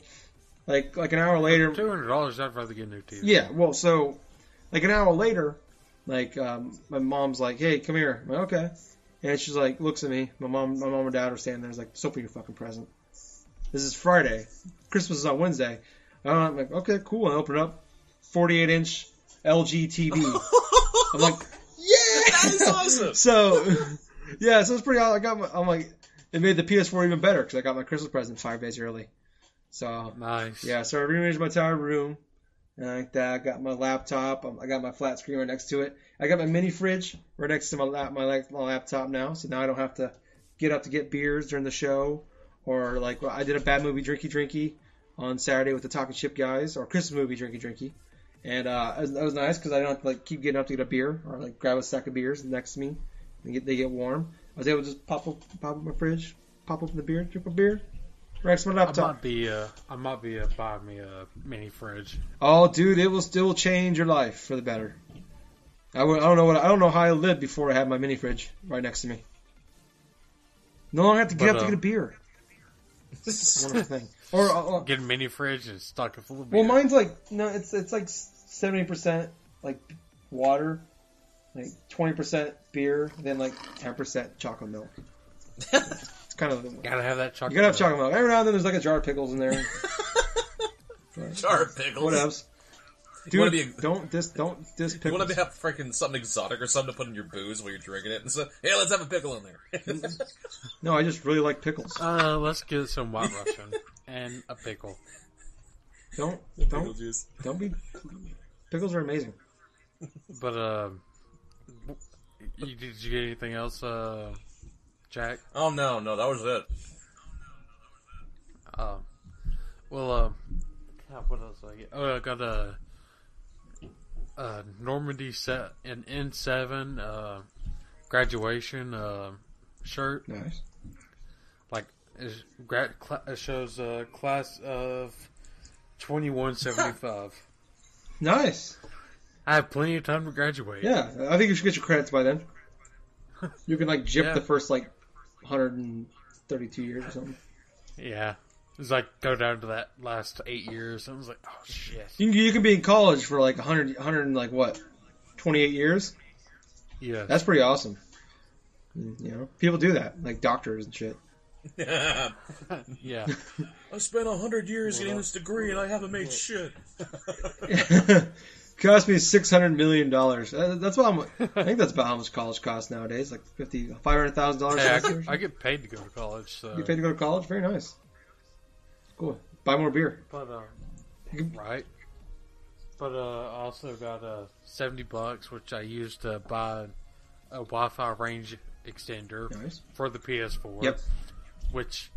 like, like an hour later, Two hundred dollars. I'd rather get a new TV. yeah, well, so like an hour later, like um, my mom's like, "Hey, come here." I'm like, "Okay," and she's like, looks at me. My mom, my mom and dad are standing there. It's like, "So for your fucking present." This is Friday. Christmas is on Wednesday. I'm like, "Okay, cool." I open it up, 48 inch LG TV. I'm like, "Yeah!" That is awesome. so, yeah, so it's pretty. I got my. I'm like, it made the PS4 even better because I got my Christmas present five days early. So Nice. yeah, so I rearranged my entire room. Like that, I got my laptop. um, I got my flat screen right next to it. I got my mini fridge right next to my lap, my, my laptop now. So now I don't have to get up to get beers during the show, or like well, I did a bad movie drinky drinky on Saturday with the Talking Chip guys, or Christmas movie drinky drinky, and uh, that was- nice because I don't have to like keep getting up to get a beer or like grab a stack of beers next to me. And get, they get warm. I was able to just pop up, pop up my fridge, pop open the beer, drink a beer, right next to my I might be uh, I might be uh, buying me a mini fridge. Oh, dude, it will still change your life for the better. I, would, I don't know what I don't know how I lived before I had my mini fridge right next to me. No longer have to get But, up to uh, get a beer. This Wonderful thing. Or uh, uh, Get a mini fridge and stock it full of beer. well, mine's like no, it's it's like seventy percent like water, like twenty percent beer, then like ten percent chocolate milk. It's kind of the, gotta have that chocolate. you gotta have milk. chocolate milk. Every now and then there's like a jar of pickles in there. jar of pickles. What else? You wanna Dude, be- don't dis don't dis You want to have freaking something exotic or something to put in your booze while you're drinking it, and so hey, let's have a pickle in there. No, I just really like pickles. Uh, let's get some white Russian and a pickle. Don't pickle don't juice. don't be. Pickles are amazing. But uh, you, did you get anything else, uh, Jack? Oh no, no, that was it. Uh, well, uh, what else I get? Oh, I got a, a Normandy set an N seven uh, graduation uh, shirt. Nice. Like it, grad, cla shows a class of twenty one seventy five. Nice. I have plenty of time to graduate. Yeah, I think you should get your credits by then. You can like jip Yeah. the first like 132 years or something. Yeah. It's like go down to that last eight years. I was like, oh shit. You can, you can be in college for like 100 100 and like what 28 years. Yeah. That's pretty awesome. Mm, You know, people do that, like doctors and shit. Yeah. I spent a hundred years getting this degree and I haven't made shit. cost me 600 million dollars. Uh, That's what I'm. I think that's about how much college costs nowadays, like 50, 500 thousand dollars. Hey, I, get, I get paid to go to college, so. You paid to go to college? Very nice. Cool. Buy more beer. But uh, right. But uh, I also got uh seventy bucks, which I used to buy a Wi-Fi range extender Nice. for the PS4. Yep. Which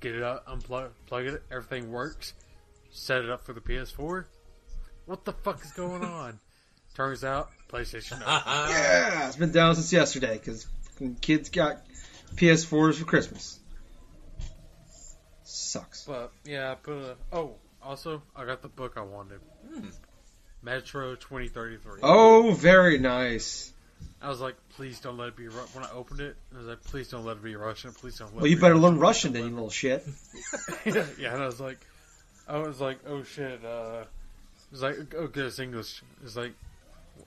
get it up, unplug, plug it, everything works. Set it up for the PS4. What the fuck is going on? Turns out PlayStation. no. Yeah, it's been down since yesterday because kids got PS4s for Christmas. Sucks. But yeah, I put a. Oh, also I got the book I wanted. Hmm. Metro twenty thirty three. Oh, very nice. I was like, please don't let it be. Ru-. When I opened it, I was like, please don't let it be Russian. Please don't. Let Well, it you be better learn Russian. Russian then, you little shit. yeah, and I was like, I was like, oh shit. Uh, it was like, okay, it's English. It's like,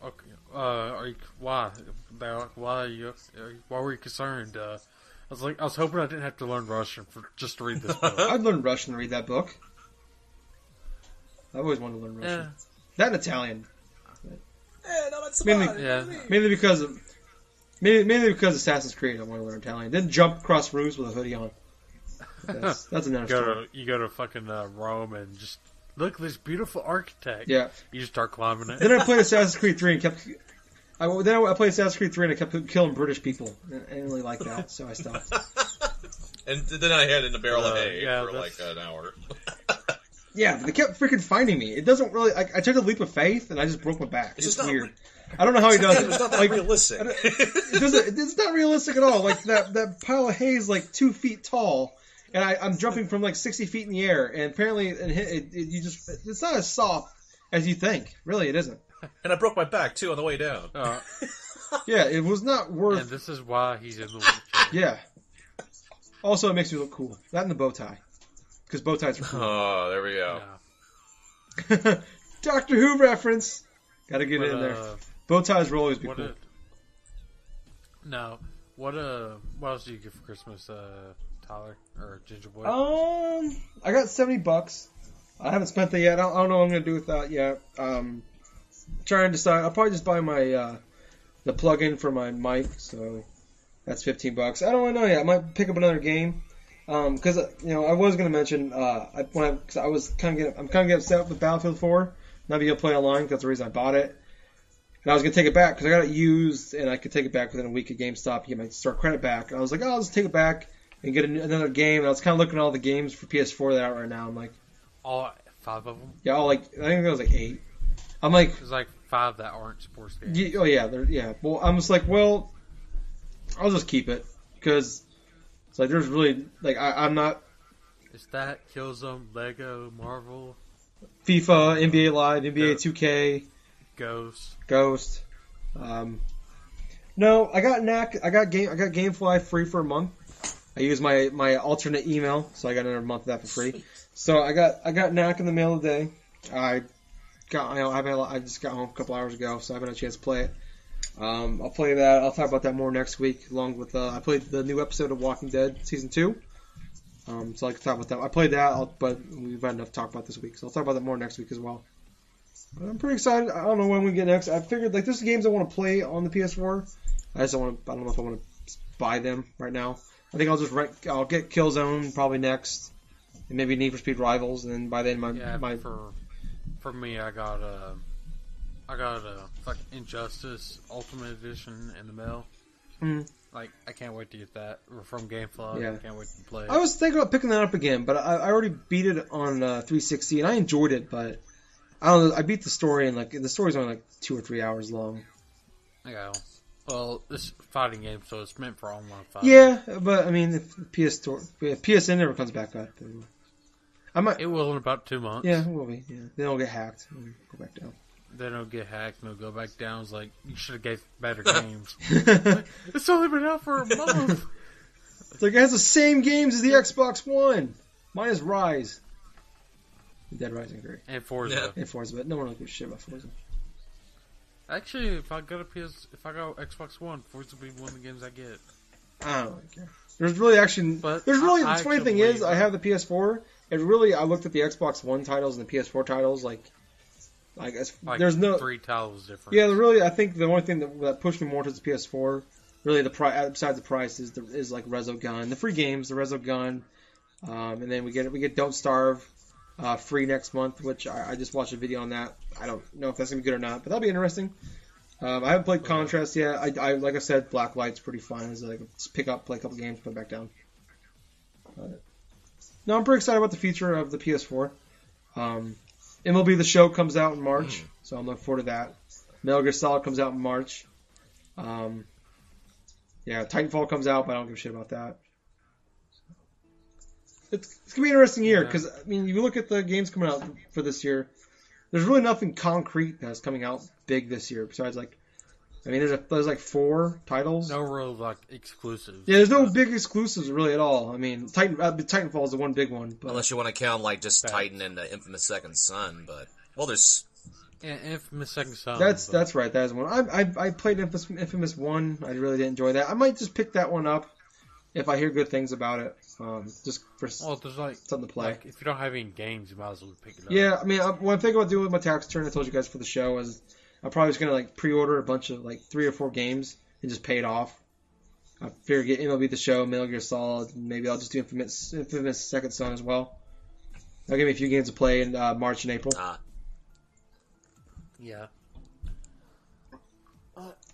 okay, uh, are you why? They're like, why are you? Why were you concerned? Uh, I was like, I was hoping I didn't have to learn Russian for just to read this book. I'd learn Russian to read that book. I've always wanted to learn Russian. yeah, That and Italian. Eh, no, that's Mainly- about it. yeah. Mainly because of mainly, mainly because Assassin's Creed I want to learn Italian. Then jump across roofs with a hoodie on. That's, that's another You go story. to you go to fucking uh, Rome and just look this beautiful architect. Yeah. You just start climbing it. Then I played Assassin's Creed 3 and kept. I, then I played Assassin's Creed 3 and I kept killing British people. I didn't really like that, so I stopped. And then I had in a barrel of Uh, hay yeah, for that's- like an hour. Yeah, they kept freaking finding me. It doesn't really. I, I took a leap of faith and I just broke my back. It's It's, just not weird. re- I don't know how he does it. It's not that Like, realistic. It doesn't, it's not realistic at all. Like that that pile of hay is like two feet tall, and I, I'm jumping from like 60 feet in the air, and apparently it, it, it, you just it's not as soft as you think. Really, it isn't. and I broke my back too on the way down. Uh, Yeah, it was not worth. and this is why he's in the wheelchair. Yeah. Also, it makes me look cool. That and the bow tie, because bow ties are cool. Oh, there we go. Yeah. Doctor Who reference. Got to get But, it in there. uh, Bow ties will always be cool. a, no, what uh, what else do you get for Christmas, uh, Tyler or Ginger Boy? Um, I got seventy bucks. I haven't spent that yet. I don't, I don't know what I'm gonna do with that yet. Um, trying to decide. I'll probably just buy my uh, the plug-in for my mic. So that's fifteen bucks. I don't really know yet. I might pick up another game. Um, because you know I was gonna mention uh, I, when I, cause I was kind of getting, I'm kind of getting upset with Battlefield 4 not being able to play online. That's the reason I bought it. And I was gonna take it back because I got it used and I could take it back within a week at GameStop get my store credit back. I was like, oh, I'll just take it back and get another game. And I was kind of looking at all the games for PS4 that are out right now. I'm like, All five of them. yeah, all like I think there was like eight. I'm like, There's like five that aren't sports games. Ye- oh yeah, yeah. Well, I'm just like, well, I'll just keep it because it's like there's really like I, I'm not It's that Killzone, Lego, Marvel, FIFA, NBA Live, NBA 2K, Ghost. Ghost. Um, no, I got Knack. I got game. I got GameFly free for a month. I use my my alternate email, so I got another month of that for free. So I got I got Knack in the mail today. I got I, I've had, I just got home a couple hours ago, so I haven't had a chance to play it. Um, I'll play that. I'll talk about that more next week, along with uh, I played the new episode of Walking Dead season two. Um, so I can talk about that. I played that, I'll, but we've had enough to talk about this week, so I'll talk about that more next week as well. But I'm pretty excited. I don't know when we get next. I figured like this there's games I want to play on the PS4. I just don't want. to I don't know if I want to buy them right now. I think I'll just rent. I'll get Killzone probably next, and maybe Need for Speed Rivals, and then by then my Yeah, my for for me, I got uh, I got uh, like Injustice Ultimate Edition in the mail. Mhm. Like, I can't wait to get that Or from GameFly. Yeah. I can't wait to play. it. I was thinking about picking that up again, but I, I already beat it on uh, 360 and I enjoyed it, but I don't know. I beat the story and like the story's only like two or three hours long. I Yeah. Well, it's a fighting game, so it's meant for online fighting. Yeah, but I mean, if PS store, if PSN never comes back up, then I might. It will in about two months. Yeah, it will be. Yeah, then it'll get hacked and go back down. Then it'll get hacked and it'll go back down. It's like, you should have gave better games. it's it's only been out for a month. it's like it has the same games as the Xbox One, minus Rise, Dead Rising 3, and Forza. Yeah. and Forza, but no one really gives a shit about Forza. Actually, if I got a PS, if I got Xbox One, Forza will be one of the games I get. I don't really care. There's really actually, But there's really. I- the funny thing is, I have the PS4. and really, I looked at the Xbox One titles and the PS4 titles, like, like Like there's no. three titles different. Yeah, really, I think the only thing that, that pushed me more towards the PS4, really the price, besides the price, is the, is like Resogun, the free games, the Resogun, um, and then we get we get Don't Starve, uh, free next month, which I, I just watched a video on that. I don't know if that's gonna be good or not, but that'll be interesting. Um, I haven't played Contrast yet. I, I like I said, Blacklight's pretty fun. It's like just pick up, play a couple games, put it back down. But, no, I'm pretty excited about the future of the PS4. Um, MLB The Show comes out in March, so I'm looking forward to that. Metal Gear Solid comes out in March. Um, yeah, Titanfall comes out, but I don't give a shit about that. It's, it's gonna be an interesting year Yeah. because I mean, you look at the games coming out for this year. There's really nothing concrete that's coming out big this year besides like I mean, there's a, there's like four titles. No real like exclusives. Yeah, there's no big exclusives really at all. I mean, Titan uh, Titanfall is the one big one. But Unless you want to count like just Facts. Titan and the Infamous Second Son, but well, there's And Infamous Second Son. that's but- that's right. That is one. I I, I played Infamous, Infamous one. I really didn't enjoy that. I might just pick that one up if I hear good things about it. Um, just for Well, there's like, something to play. like if you don't have any games, you might as well pick it up. Yeah, I mean, I, what I'm thinking about doing with my tax return, I told you guys for the show, is I'm probably just gonna like pre-order a bunch of like three or four games and just pay it off. I figure get MLB the Show, Metal Gear Solid, maybe I'll just do Infamous, Infamous Second Son as well. That'll give me a few games to play in uh, March and April. uh, Yeah.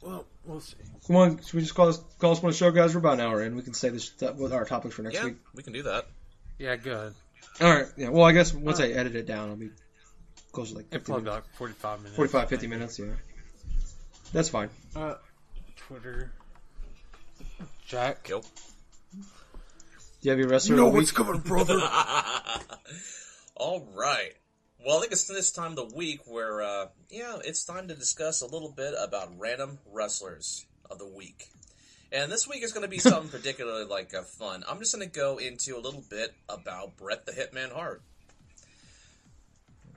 Well, we'll see. Come on, should we just call this call this one a show, guys? We're about an hour in. We can say this that, with our topics for next yeah, week. we can do that. Yeah, good. All right. Yeah. Well, I guess once I edit it down, I'll be close to like It 50 probably minutes, like 45 minutes. 45, 50 minutes. Yeah. That's fine. Uh, Twitter. Jack. Go. Do you have your wrestler? of the week? coming, brother. All right. Well, I think it's this time of the week where, uh, yeah, it's time to discuss a little bit about random wrestlers of the week. And this week is going to be something particularly like uh, fun. I'm just going to go into a little bit about Bret the Hitman Hart.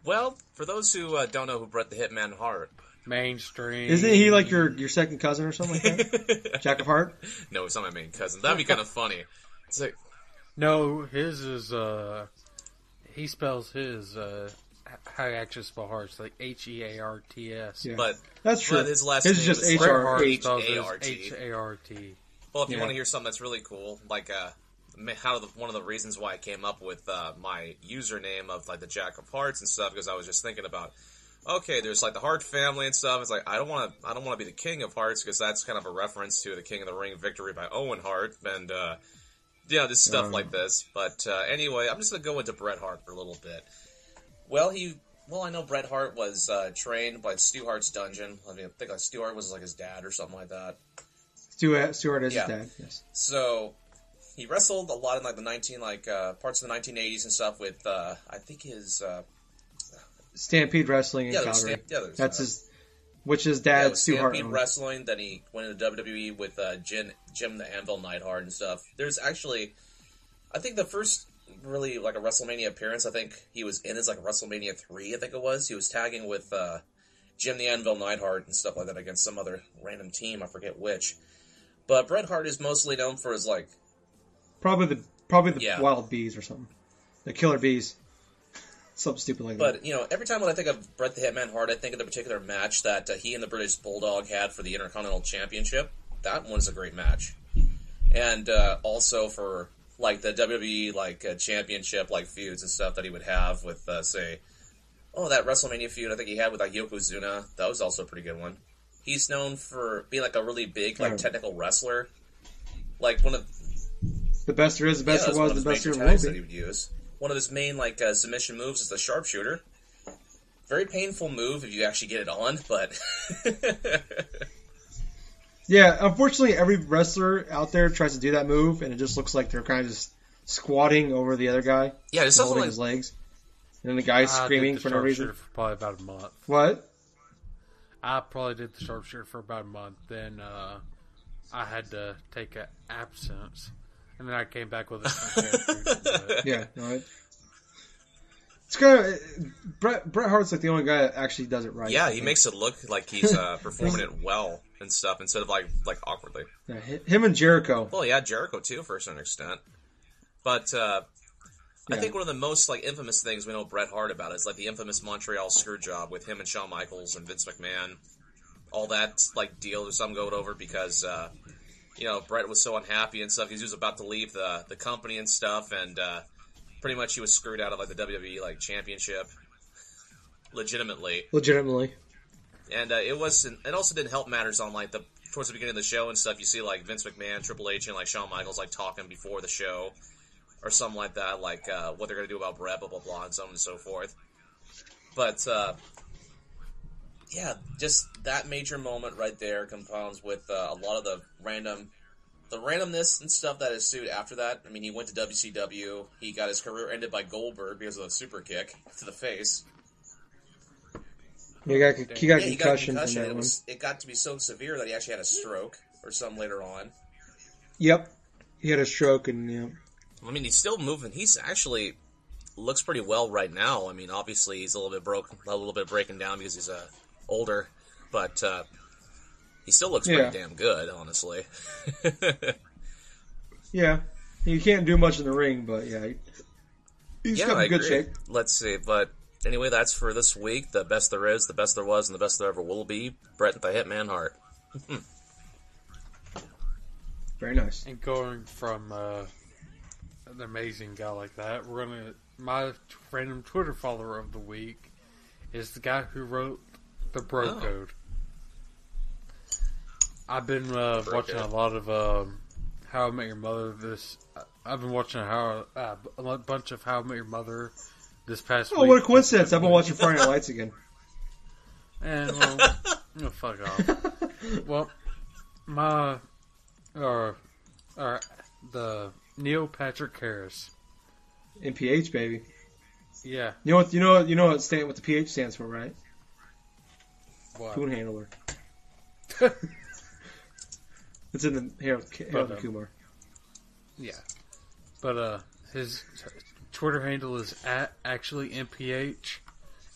Well, for those who uh, don't know who Bret the Hitman Hart, Mainstream. Isn't he like your your second cousin or something like that? Jack of Heart. no, it's not my main cousin. That'd be kind of funny. It's like, No, his is, uh, he spells his, uh, h- how he hearts, like H E A R T S. Yeah. but That's true. But his last His name is just is Bret HR. Hart H- spells his H-A-R-T. H A R T. Well, if you Yeah. want to hear something that's really cool, like uh, how the, one of the reasons why I came up with uh, my username of like the Jack of Hearts and stuff, because I was just thinking about, okay, there's like the Hart family and stuff. It's like I don't want to, I don't want to be the King of Hearts because that's kind of a reference to the King of the Ring victory by Owen Hart and. uh yeah, this stuff Um. like this. But uh, anyway, I'm just gonna go into Bret Hart for a little bit. Well, he, well, I know Bret Hart was uh, trained by Stu Hart's dungeon. I mean, I think like Stu Hart was like his dad or something like that. Stuart, Stuart is Yeah. his dad. Yes. So he wrestled a lot in like the nineteen like uh, parts of the nineteen eighties and stuff with uh, I think his uh, Stampede Wrestling in yeah, Calgary. Stamp- yeah, That's his, which is yeah, dad, was Stu Hart. Stampede owned. Wrestling. Then he went into WWE with uh, Jim Jim the Anvil Neidhart and stuff. There's actually, I think the first really like a WrestleMania appearance. I think he was in is like WrestleMania three. I think it was. He was tagging with uh, Jim the Anvil Neidhart and stuff like that against some other random team. I forget which. But Bret Hart is mostly known for his like Probably the probably the Yeah. Wild Bees or something. The Killer Bees. something stupid like that. But you know, every time when I think of Bret the Hitman Hart, I think of the particular match that uh, he and the British Bulldog had for the Intercontinental Championship. That one's a great match, and uh, also for like the WWE like uh, championship like feuds and stuff that he would have with uh, say, oh that WrestleMania feud I think he had with like Yokozuna. That was also a pretty good one. He's known for being like a really big like technical wrestler, like one of The best there is, the best yeah, there was, the best there will tags that he would use. One of his main like uh, submission moves is the sharpshooter. Very painful move if you actually get it on, but Yeah, unfortunately, every wrestler out there tries to do that move, and it just looks like they're kind of just squatting over the other guy, yeah, there's something holding like his legs, and then the guy's I did screaming the for no reason. For probably about a month. What? I probably did the sharpshooter for about a month. Then uh, I had to take an absence, and then I came back with it. sincere Yeah, no, it, it's kind of Bret. Bret Hart's like the only guy that actually does it right. yeah, he makes it look like he's uh, performing it well and stuff instead of like like awkwardly. Yeah, him and Jericho. Well, yeah, Jericho too, for a certain extent. But uh, I think one of the most like infamous things we know Bret Hart about is like the infamous Montreal screw job with him and Shawn Michaels and Vince McMahon. All that like deal there's some going over because uh, you know Bret was so unhappy and stuff. He was about to leave the the company and stuff, and uh, pretty much he was screwed out of like the WWE like championship, legitimately Legitimately, and uh, it was it also didn't help matters on like the towards the beginning of the show and stuff. You see like Vince McMahon, Triple H, and like Shawn Michaels like talking before the show or something like that, like uh, what they're gonna do about Bret, blah blah blah, and so on and so forth. But uh, yeah, just that major moment right there compounds with uh, a lot of the random. The randomness and stuff that ensued after that. I mean, he went to WCW. He got his career ended by Goldberg because of a super kick to the face. He got he got Yeah, he got concussion, concussion. from that It one. was it got to be so severe that he actually had a stroke or something later on. Yep, he had a stroke and yeah. I mean, he's still moving. He's actually looks pretty well right now. I mean, obviously he's a little bit broke, a little bit breaking down because he's uh, older, but uh, he still looks Yeah. pretty damn good, honestly. Yeah, you can't do much in the ring, but yeah, he, he's yeah, got I in good agree. shape. Let's see, but anyway, that's for this week. The best there is, the best there was, and the best there ever will be. Bret the Hitman Hart. Very nice. And going from uh, an amazing guy like that, we're gonna my random Twitter follower of the week is the guy who wrote the Bro Oh. Code. I've been uh, watching Code. a lot of um, How I Met Your Mother. This I've been watching how uh, a bunch of How I Met Your Mother this past Oh, week. what a coincidence! I've been watching Friday Night Lights again. And well, oh, fuck off. Well, my or or the Neil Patrick Harris. NPH baby. Yeah, You know what? You know what? You know what? Stand, what the PH stands for, right? what? Poon handler. It's in the Harold, Harold But, um, Kumar. Yeah, but uh, his Twitter handle is at actually NPH,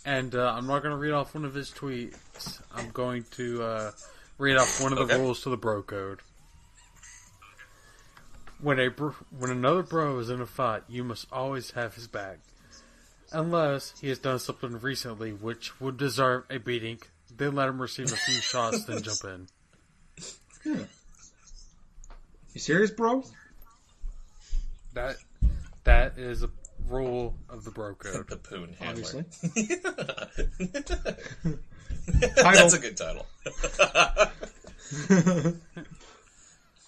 and uh, I'm not going to read off one of his tweets. I'm going to uh, read off one of the Okay. rules to the Bro Code. When a bro, when another bro is in a fight, you must always have his back, unless he has done something recently which would deserve a beating. Then let him receive a few shots, then jump in. Yeah. You serious, bro? That that is a rule of the Bro Code. The Poon Handler. Obviously. That's a good title.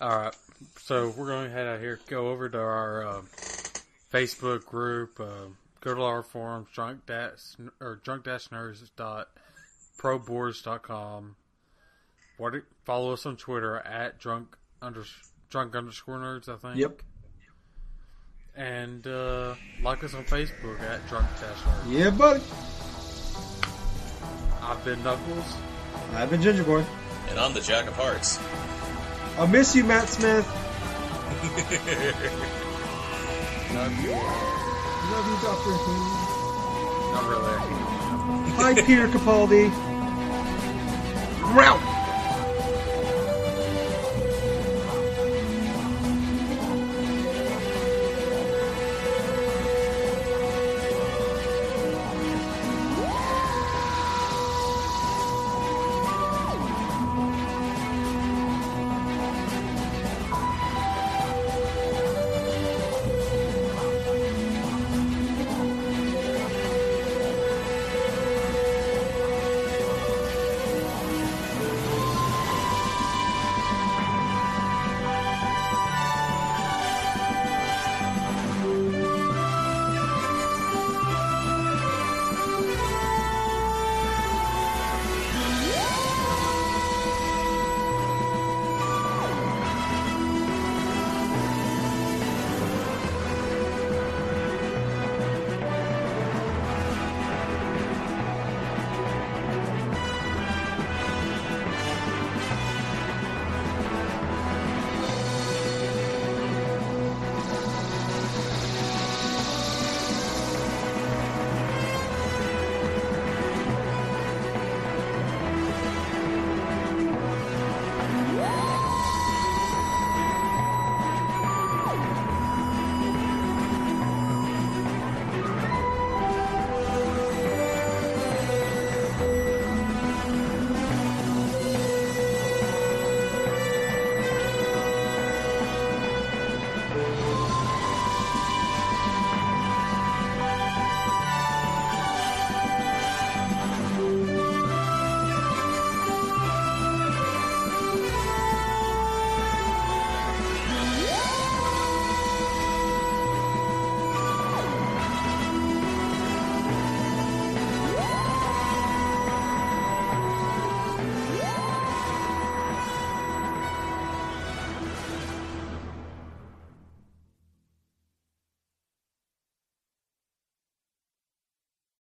All right, so we're going to head out here, go over to our um, Facebook group, um, go to our forums, drunk dash or drunk dash nerds dot proboards.com. What follow us on Twitter at drunk under drunk underscore nerds, I think. Yep. And uh, like us on Facebook at drunk dash. Yeah, buddy. I've been Knuckles. I've been Ginger Boy. And I'm the Jack of Hearts. I'll miss you, Matt Smith. Love you. Love you, Doctor Who. Not really. Hi, Peter Capaldi. Route.